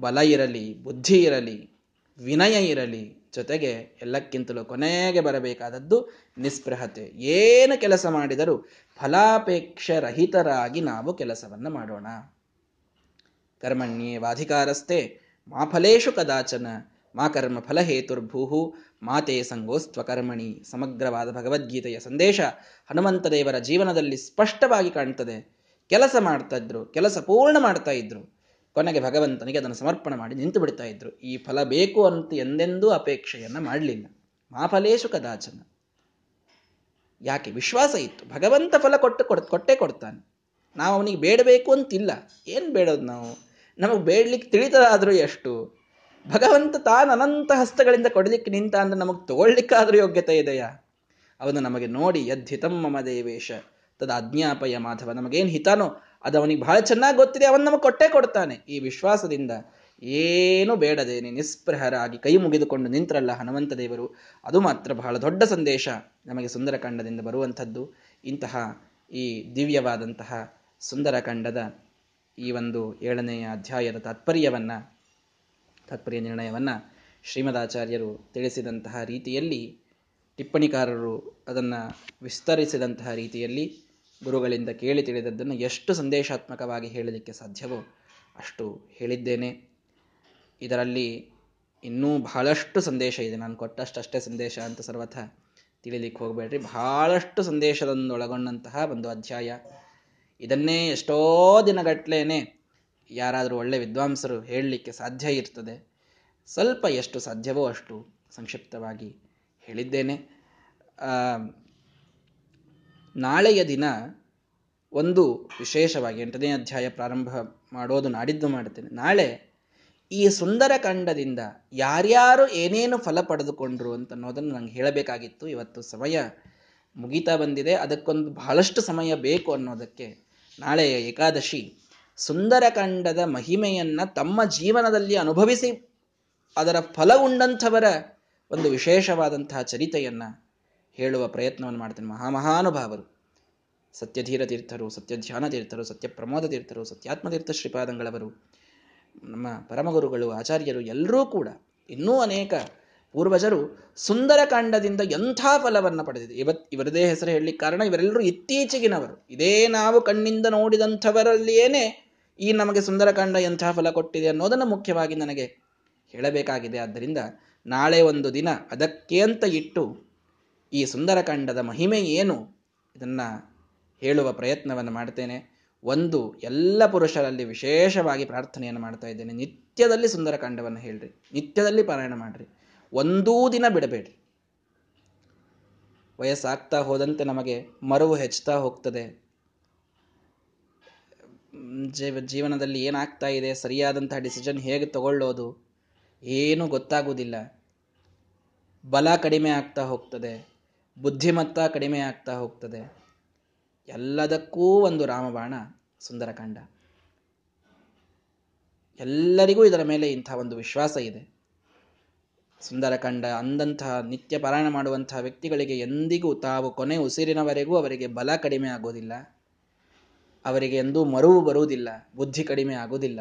ಬಲ ಇರಲಿ, ಬುದ್ಧಿ ಇರಲಿ, ವಿನಯ ಇರಲಿ ಜೊತೆಗೆ ಎಲ್ಲಕ್ಕಿಂತಲೂ ಕೊನೆಗೆ ಬರಬೇಕಾದದ್ದು ನಿಸ್ಪೃಹತೆ. ಏನು ಕೆಲಸ ಮಾಡಿದರೂ ಫಲಾಪೇಕ್ಷ ರಹಿತರಾಗಿ ನಾವು ಕೆಲಸವನ್ನು ಮಾಡೋಣ. ಕರ್ಮಣ್ಯೇ ವಾಧಿಕಾರಸ್ಥೆ, ಮಾ ಫಲೇಶು ಕದಾಚನ, ಮಾ ಕರ್ಮ ಫಲಹೇತುರ್ಭೂಹು ಮಾತೆ ಸಂಗೋಸ್ತ್ವಕರ್ಮಣಿ ಸಮಗ್ರವಾದ ಭಗವದ್ಗೀತೆಯ ಸಂದೇಶ ಹನುಮಂತ ದೇವರ ಜೀವನದಲ್ಲಿ ಸ್ಪಷ್ಟವಾಗಿ ಕಾಣ್ತದೆ. ಕೆಲಸ ಮಾಡ್ತಾ ಇದ್ರು, ಕೆಲಸ ಪೂರ್ಣ ಮಾಡ್ತಾ ಇದ್ರು. ಕೊನೆಗೆ ಭಗವಂತನಿಗೆ ಅದನ್ನು ಸಮರ್ಪಣೆ ಮಾಡಿ ನಿಂತು ಬಿಡ್ತಾ ಇದ್ರು. ಈ ಫಲ ಬೇಕು ಅಂತ ಎಂದೆಂದೂ ಅಪೇಕ್ಷೆಯನ್ನ ಮಾಡಲಿಲ್ಲ. ಮಾಫಲೇಶು ಕದಾಚನ ಯಾಕೆ? ವಿಶ್ವಾಸ ಇತ್ತು. ಭಗವಂತ ಫಲ ಕೊಟ್ಟು ಕೊಡ್, ಕೊಟ್ಟೇ ಕೊಡ್ತಾನೆ. ನಾವು ಅವನಿಗೆ ಬೇಡಬೇಕು ಅಂತಿಲ್ಲ. ಏನು ಬೇಡೋದು ನಾವು? ನಮಗೆ ಬೇಡಲಿಕ್ಕೆ ತಿಳಿತದಾದರೂ ಎಷ್ಟು? ಭಗವಂತ ತಾನು ಅನಂತ ಹಸ್ತಗಳಿಂದ ಕೊಡಲಿಕ್ಕೆ ನಿಂತ ಅಂದ್ರೆ ನಮಗೆ ತಗೊಳ್ಳಿಕ್ಕಾದರೂ ಯೋಗ್ಯತೆ ಇದೆಯಾ? ಅವನು ನಮಗೆ ನೋಡಿ, ಯದ್ಧಿತಂ ಮಮ ದೇವೇಶ. ತದ ಅಜ್ಞಾಪಯ ಮಾಧವ. ನಮಗೇನು ಹಿತಾನೋ ಅದು ಅವನಿಗೆ ಬಹಳ ಚೆನ್ನಾಗಿ ಗೊತ್ತಿದೆ, ಅವನು ನಮಗೆ ಕೊಟ್ಟೇ ಕೊಡ್ತಾನೆ. ಈ ವಿಶ್ವಾಸದಿಂದ ಏನು ಬೇಡದೇನೆ ನಿಸ್ಪೃಹರಾಗಿ ಕೈ ಮುಗಿದುಕೊಂಡು ನಿಂತ್ರಲ್ಲ ಹನುಮಂತ ದೇವರು. ಅದು ಮಾತ್ರ ಬಹಳ ದೊಡ್ಡ ಸಂದೇಶ ನಮಗೆ ಸುಂದರಕಾಂಡದಿಂದ ಬರುವಂಥದ್ದು. ಇಂತಹ ಈ ದಿವ್ಯವಾದಂತಹ ಸುಂದರಕಾಂಡದ ಈ ಒಂದು ಏಳನೆಯ ಅಧ್ಯಾಯದ ತಾತ್ಪರ್ಯವನ್ನು, ತಾತ್ಪರ್ಯ ನಿರ್ಣಯವನ್ನು ಶ್ರೀಮದಾಚಾರ್ಯರು ತಿಳಿಸಿದಂತಹ ರೀತಿಯಲ್ಲಿ, ಟಿಪ್ಪಣಿಕಾರರು ಅದನ್ನು ವಿಸ್ತರಿಸಿದಂತಹ ರೀತಿಯಲ್ಲಿ ಗುರುಗಳಿಂದ ಕೇಳಿ ತಿಳಿದದ್ದನ್ನು ಎಷ್ಟು ಸಂದೇಶಾತ್ಮಕವಾಗಿ ಹೇಳಲಿಕ್ಕೆ ಸಾಧ್ಯವೋ ಅಷ್ಟು ಹೇಳಿದ್ದೇನೆ. ಇದರಲ್ಲಿ ಇನ್ನೂ ಬಹಳಷ್ಟು ಸಂದೇಶ ಇದೆ. ನಾನು ಕೊಟ್ಟಷ್ಟಷ್ಟೇ ಸಂದೇಶ ಅಂತ ಸರ್ವಥ ತಿಳಿಲಿಕ್ಕೆ ಹೋಗಬೇಡ್ರಿ. ಬಹಳಷ್ಟು ಒಳಗೊಂಡಂತಹ ಒಂದು ಅಧ್ಯಾಯ. ಇದನ್ನೇ ಎಷ್ಟೋ ದಿನಗಟ್ಲೇನೆ ಯಾರಾದರೂ ಒಳ್ಳೆ ವಿದ್ವಾಂಸರು ಹೇಳಲಿಕ್ಕೆ ಸಾಧ್ಯ ಇರ್ತದೆ. ಸ್ವಲ್ಪ ಎಷ್ಟು ಸಾಧ್ಯವೋ ಅಷ್ಟು ಸಂಕ್ಷಿಪ್ತವಾಗಿ ಹೇಳಿದ್ದೇನೆ. ನಾಳೆಯ ದಿನ ಒಂದು ವಿಶೇಷವಾಗಿ ಎಂಟನೇ ಅಧ್ಯಾಯ ಪ್ರಾರಂಭ ಮಾಡೋದು ನಾಡಿದ್ದು ಮಾಡುತ್ತೇನೆ. ನಾಳೆ ಈ ಸುಂದರ ಕಂಡದಿಂದ ಯಾರ್ಯಾರು ಏನೇನು ಫಲ ಪಡೆದುಕೊಂಡ್ರು ಅಂತ ಅನ್ನೋದನ್ನು ನಂಗೆ ಹೇಳಬೇಕಾಗಿತ್ತು. ಇವತ್ತು ಸಮಯ ಮುಗಿತಾ ಬಂದಿದೆ. ಅದಕ್ಕೊಂದು ಬಹಳಷ್ಟು ಸಮಯ ಬೇಕು ಅನ್ನೋದಕ್ಕೆ ನಾಳೆಯ ಏಕಾದಶಿ ಸುಂದರಕಾಂಡದ ಮಹಿಮೆಯನ್ನು ತಮ್ಮ ಜೀವನದಲ್ಲಿ ಅನುಭವಿಸಿ ಅದರ ಫಲ ಉಂಡಂಥವರ ಒಂದು ವಿಶೇಷವಾದಂತಹ ಚರಿತೆಯನ್ನ ಹೇಳುವ ಪ್ರಯತ್ನವನ್ನು ಮಾಡ್ತೇನೆ. ಮಹಾಮಹಾನುಭಾವರು ಸತ್ಯಧೀರ ತೀರ್ಥರು ಸತ್ಯಧ್ಯಾನ ತೀರ್ಥರು ಸತ್ಯ ಪ್ರಮೋದ ತೀರ್ಥರು ಸತ್ಯಾತ್ಮತೀರ್ಥ ಶ್ರೀಪಾದಂಗಳವರು, ನಮ್ಮ ಪರಮಗುರುಗಳು, ಆಚಾರ್ಯರು ಎಲ್ಲರೂ ಕೂಡ ಇನ್ನೂ ಅನೇಕ ಪೂರ್ವಜರು ಸುಂದರಕಾಂಡದಿಂದ ಎಂಥ ಫಲವನ್ನು ಪಡೆದಿದೆ? ಇವತ್ ಇವರದೇ ಹೆಸರು ಹೇಳಲಿಕ್ಕೆ ಕಾರಣ ಇವರೆಲ್ಲರೂ ಇತ್ತೀಚೆಗಿನವರು. ಇದೇ ನಾವು ಕಣ್ಣಿಂದ ನೋಡಿದಂಥವರಲ್ಲಿಯೇನೆ ಈ ನಮಗೆ ಸುಂದರಕಾಂಡ ಎಂಥ ಫಲ ಕೊಟ್ಟಿದೆ ಅನ್ನೋದನ್ನು ಮುಖ್ಯವಾಗಿ ನನಗೆ ಹೇಳಬೇಕಾಗಿದೆ. ಆದ್ದರಿಂದ ನಾಳೆ ಒಂದು ದಿನ ಅದಕ್ಕೆ ಅಂತ ಇಟ್ಟು ಈ ಸುಂದರಕಾಂಡದ ಮಹಿಮೆ ಏನು? ಇದನ್ನು ಹೇಳುವ ಪ್ರಯತ್ನವನ್ನು ಮಾಡ್ತೇನೆ. ಒಂದು, ಎಲ್ಲ ಪುರುಷರಲ್ಲಿ ವಿಶೇಷವಾಗಿ ಪ್ರಾರ್ಥನೆಯನ್ನು ಮಾಡ್ತಾ ಇದ್ದೇನೆ. ನಿತ್ಯದಲ್ಲಿ ಸುಂದರಕಾಂಡವನ್ನು ಹೇಳ್ರಿ. ನಿತ್ಯದಲ್ಲಿ ಪಾರಾಯಣ ಮಾಡ್ರಿ. ಒಂದೂ ದಿನ ಬಿಡಬೇಡ್ರಿ. ವಯಸ್ಸಾಗ್ತಾ ಹೋದಂತೆ ನಮಗೆ ಮರುವು ಹೆಚ್ಚುತ್ತಾ ಹೋಗ್ತದೆ. ಜೀವನದಲ್ಲಿ ಏನಾಗ್ತಾ ಇದೆ ಸರಿಯಾದಂತಹ ಡಿಸಿಷನ್ ಹೇಗೆ ತಗೊಳ್ಳೋದು ಏನೂ ಗೊತ್ತಾಗುವುದಿಲ್ಲ. ಬಲ ಕಡಿಮೆ ಆಗ್ತಾ ಹೋಗ್ತದೆ. ಬುದ್ಧಿಮತ್ತ ಕಡಿಮೆ ಆಗ್ತಾ ಹೋಗ್ತದೆ. ಎಲ್ಲದಕ್ಕೂ ಒಂದು ರಾಮಬಾಣ ಸುಂದರಕಾಂಡ. ಎಲ್ಲರಿಗೂ ಇದರ ಮೇಲೆ ಇಂಥ ಒಂದು ವಿಶ್ವಾಸ ಇದೆ. ಸುಂದರಕಾಂಡ ಅಂದಂತಹ ನಿತ್ಯ ಪಾರಾಯಣ ಮಾಡುವಂತಹ ವ್ಯಕ್ತಿಗಳಿಗೆ ಎಂದಿಗೂ ತಾವು ಕೊನೆ ಉಸಿರಿನವರೆಗೂ ಅವರಿಗೆ ಬಲ ಕಡಿಮೆ ಆಗೋದಿಲ್ಲ. ಅವರಿಗೆ ಎಂದೂ ಮರುವು ಬರುವುದಿಲ್ಲ, ಬುದ್ಧಿ ಕಡಿಮೆ ಆಗುವುದಿಲ್ಲ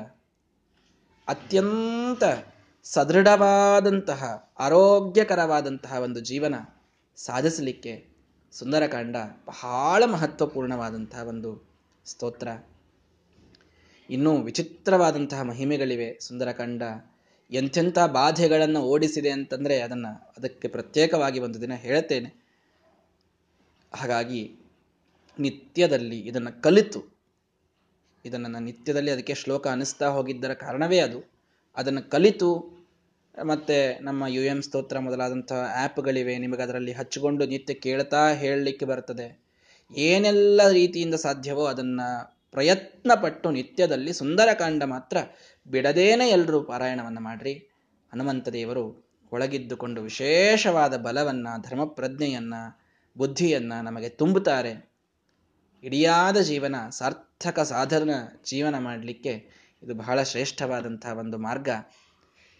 ಅತ್ಯಂತ ಸದೃಢವಾದಂತಹ, ಆರೋಗ್ಯಕರವಾದಂತಹ ಒಂದು ಜೀವನ ಸಾಧಿಸಲಿಕ್ಕೆ ಸುಂದರಕಾಂಡ ಬಹಳ ಮಹತ್ವಪೂರ್ಣವಾದಂತಹ ಒಂದು ಸ್ತೋತ್ರ. ಇನ್ನೂ ವಿಚಿತ್ರವಾದಂತಹ ಮಹಿಮೆಗಳಿವೆ ಸುಂದರಕಾಂಡ ಎಂಥೆಂಥ ಬಾಧೆಗಳನ್ನು ಓಡಿಸಿದೆ ಅಂತಂದರೆ ಅದನ್ನು ಅದಕ್ಕೆ ಪ್ರತ್ಯೇಕವಾಗಿ ಒಂದು ದಿನ ಹೇಳುತ್ತೇನೆ. ಹಾಗಾಗಿ ನಿತ್ಯದಲ್ಲಿ ಇದನ್ನು ಕಲಿತು, ಇದನ್ನು ನಿತ್ಯದಲ್ಲಿ ಅದಕ್ಕೆ ಶ್ಲೋಕ ಅನಿಸ್ತಾ ಹೋಗಿದ್ದರ ಕಾರಣವೇ ಅದು. ಅದನ್ನು ಕಲಿತು ಮತ್ತೆ ನಮ್ಮ ಯು ಎಂ ಸ್ತೋತ್ರ ಮೊದಲಾದಂತಹ ಆ್ಯಪ್ಗಳಿವೆ. ನಿಮಗೆ ಅದರಲ್ಲಿ ಹಚ್ಚಿಕೊಂಡು ನಿತ್ಯ ಕೇಳ್ತಾ ಹೇಳಲಿಕ್ಕೆ ಬರ್ತದೆ ಏನೆಲ್ಲ ರೀತಿಯಿಂದ ಸಾಧ್ಯವೋ ಅದನ್ನು ಪ್ರಯತ್ನ ಪಟ್ಟು ನಿತ್ಯದಲ್ಲಿ ಸುಂದರಕಾಂಡ ಮಾತ್ರ ಬಿಡದೇನೆ ಎಲ್ಲರೂ ಪಾರಾಯಣವನ್ನು ಮಾಡ್ರಿ. ಹನುಮಂತ ದೇವರು ಒಳಗಿದ್ದುಕೊಂಡು ವಿಶೇಷವಾದ ಬಲವನ್ನು ಧರ್ಮ ಬುದ್ಧಿಯನ್ನು ಬುದ್ಧಿಯನ್ನ ನಮಗೆ ತುಂಬುತ್ತಾರೆ. ಇಡಿಯಾದ ಜೀವನ, ಸಾರ್ಥಕ ಸಾಧನ ಜೀವನ ಮಾಡಲಿಕ್ಕೆ ಇದು ಬಹಳ ಶ್ರೇಷ್ಠವಾದಂತಹ ಒಂದು ಮಾರ್ಗ.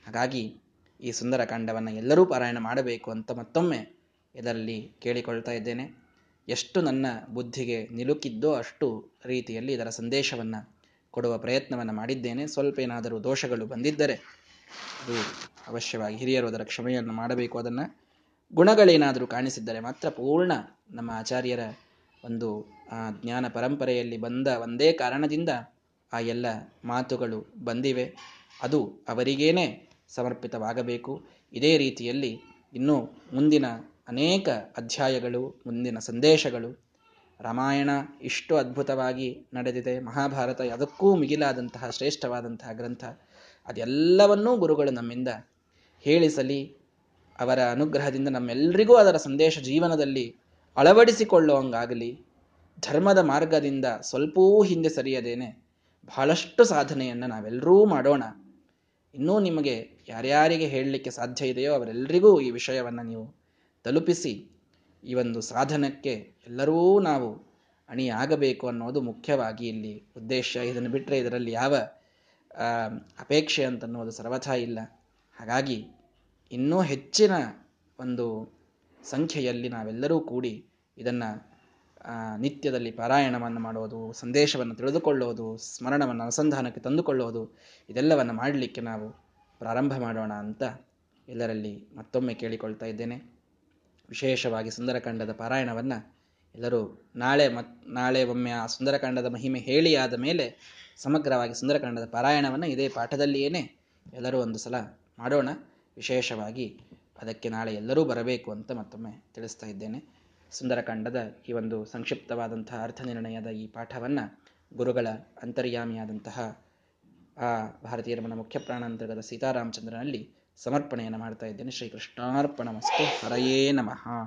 ಹಾಗಾಗಿ ಈ ಸುಂದರ ಕಾಂಡವನ್ನು ಎಲ್ಲರೂ ಪಾರಾಯಣ ಮಾಡಬೇಕು ಅಂತ ಮತ್ತೊಮ್ಮೆ ಇದರಲ್ಲಿ ಕೇಳಿಕೊಳ್ತಾ ಇದ್ದೇನೆ. ಎಷ್ಟು ನನ್ನ ಬುದ್ಧಿಗೆ ನಿಲುಕಿದ್ದೋ ಅಷ್ಟು ರೀತಿಯಲ್ಲಿ ಇದರ ಸಂದೇಶವನ್ನು ಕೊಡುವ ಪ್ರಯತ್ನವನ್ನು ಮಾಡಿದ್ದೇನೆ. ಸ್ವಲ್ಪ ಏನಾದರೂ ದೋಷಗಳು ಬಂದಿದ್ದರೆ ಅದು ಅವಶ್ಯವಾಗಿ ಹಿರಿಯರು ಅದರ ಕ್ಷಮೆಯನ್ನು ಮಾಡಬೇಕು. ಅದನ್ನು ಗುಣಗಳೇನಾದರೂ ಕಾಣಿಸಿದ್ದರೆ ಮಾತ್ರ ಪೂರ್ಣ ನಮ್ಮ ಆಚಾರ್ಯರ ಒಂದು ಜ್ಞಾನ ಪರಂಪರೆಯಲ್ಲಿ ಬಂದ ಒಂದೇ ಕಾರಣದಿಂದ ಆ ಎಲ್ಲ ಮಾತುಗಳು ಬಂದಿವೆ. ಅದು ಅವರಿಗೇನೆ ಸಮರ್ಪಿತವಾಗಬೇಕು. ಇದೇ ರೀತಿಯಲ್ಲಿ ಇನ್ನೂ ಮುಂದಿನ ಅನೇಕ ಅಧ್ಯಾಯಗಳು, ಮುಂದಿನ ಸಂದೇಶಗಳು. ರಾಮಾಯಣ ಇಷ್ಟು ಅದ್ಭುತವಾಗಿ ನಡೆದಿದೆ. ಮಹಾಭಾರತ ಅದಕ್ಕೂ ಮಿಗಿಲಾದಂತಹ ಶ್ರೇಷ್ಠವಾದಂತಹ ಗ್ರಂಥ. ಅದೆಲ್ಲವನ್ನೂ ಗುರುಗಳು ನಮ್ಮಿಂದ ಹೇಳಿಸಲಿ, ಅವರ ಅನುಗ್ರಹದಿಂದ ನಮ್ಮೆಲ್ಲರಿಗೂ ಅದರ ಸಂದೇಶ ಜೀವನದಲ್ಲಿ ಅಳವಡಿಸಿಕೊಳ್ಳುವಂಗಾಗಲಿ. ಧರ್ಮದ ಮಾರ್ಗದಿಂದ ಸ್ವಲ್ಪವೂ ಹಿಂದೆ ಸರಿಯದೇನೆ. ಬಹಳಷ್ಟು ಸಾಧನೆಯನ್ನು ನಾವೆಲ್ಲರೂ ಮಾಡೋಣ. ಇನ್ನೂ ನಿಮಗೆ ಯಾರ್ಯಾರಿಗೆ ಹೇಳಲಿಕ್ಕೆ ಸಾಧ್ಯ ಇದೆಯೋ ಅವರೆಲ್ಲರಿಗೂ ಈ ವಿಷಯವನ್ನು ನೀವು ತಲುಪಿಸಿ. ಈ ಒಂದು ಸಾಧನಕ್ಕೆ ಎಲ್ಲರೂ ನಾವು ಅಣಿಯಾಗಬೇಕು ಅನ್ನೋದು ಮುಖ್ಯವಾಗಿ ಇಲ್ಲಿ ಉದ್ದೇಶ. ಇದನ್ನು ಬಿಟ್ಟರೆ ಇದರಲ್ಲಿ ಯಾವ ಅಪೇಕ್ಷೆ ಅಂತನ್ನುವುದು ಸರ್ವಥಾ ಇಲ್ಲ. ಹಾಗಾಗಿ ಇನ್ನೂ ಹೆಚ್ಚಿನ ಒಂದು ಸಂಖ್ಯೆಯಲ್ಲಿ ನಾವೆಲ್ಲರೂ ಕೂಡಿ ಇದನ್ನು ನಿತ್ಯದಲ್ಲಿ ಪಾರಾಯಣವನ್ನು ಮಾಡುವುದು, ಸಂದೇಶವನ್ನು ತಿಳಿದುಕೊಳ್ಳುವುದು, ಸ್ಮರಣವನ್ನು ಅನುಸಂಧಾನಕ್ಕೆ ತಂದುಕೊಳ್ಳುವುದು, ಇದೆಲ್ಲವನ್ನು ಮಾಡಲಿಕ್ಕೆ ನಾವು ಪ್ರಾರಂಭ ಮಾಡೋಣ ಅಂತ ಎಲ್ಲರಲ್ಲಿ ಮತ್ತೊಮ್ಮೆ ಕೇಳಿಕೊಳ್ತಾ ಇದ್ದೇನೆ. ವಿಶೇಷವಾಗಿ ಸುಂದರಕಾಂಡದ ಪಾರಾಯಣವನ್ನು ಎಲ್ಲರೂ ನಾಳೆ ಮತ್, ನಾಳೆ ಒಮ್ಮೆ ಆ ಸುಂದರಕಾಂಡದ ಮಹಿಮೆ ಹೇಳಿ ಆದ ಮೇಲೆ ಸಮಗ್ರವಾಗಿ ಸುಂದರಕಾಂಡದ ಪಾರಾಯಣವನ್ನು ಇದೇ ಪಾಠದಲ್ಲಿಯೇ ಎಲ್ಲರೂ ಒಂದು ಸಲ ಮಾಡೋಣ. ವಿಶೇಷವಾಗಿ ಅದಕ್ಕೆ ನಾಳೆ ಎಲ್ಲರೂ ಬರಬೇಕು ಅಂತ ಮತ್ತೊಮ್ಮೆ ತಿಳಿಸ್ತಾ ಇದ್ದೇನೆ. ಸುಂದರಕಾಂಡದ ಈ ಒಂದು ಸಂಕ್ಷಿಪ್ತವಾದಂತಹ ಅರ್ಥ ನಿರ್ಣಯದ ಈ ಪಾಠವನ್ನು ಗುರುಗಳ ಅಂತರ್ಯಾಮಿಯಾದಂತಹ ಆ ಭಾರತೀಯ ರಮಣ ಮುಖ್ಯ ಪ್ರಾಣಾಂತರ್ಗತ ಸೀತಾರಾಮಚಂದ್ರನಲ್ಲಿ ಸಮರ್ಪಣೆಯನ್ನು ಮಾಡ್ತಾ ಇದ್ದೇನೆ. ಶ್ರೀ ಕೃಷ್ಣಾರ್ಪಣ ಮಸ್ತು ಹರಯೇ ನಮಃ.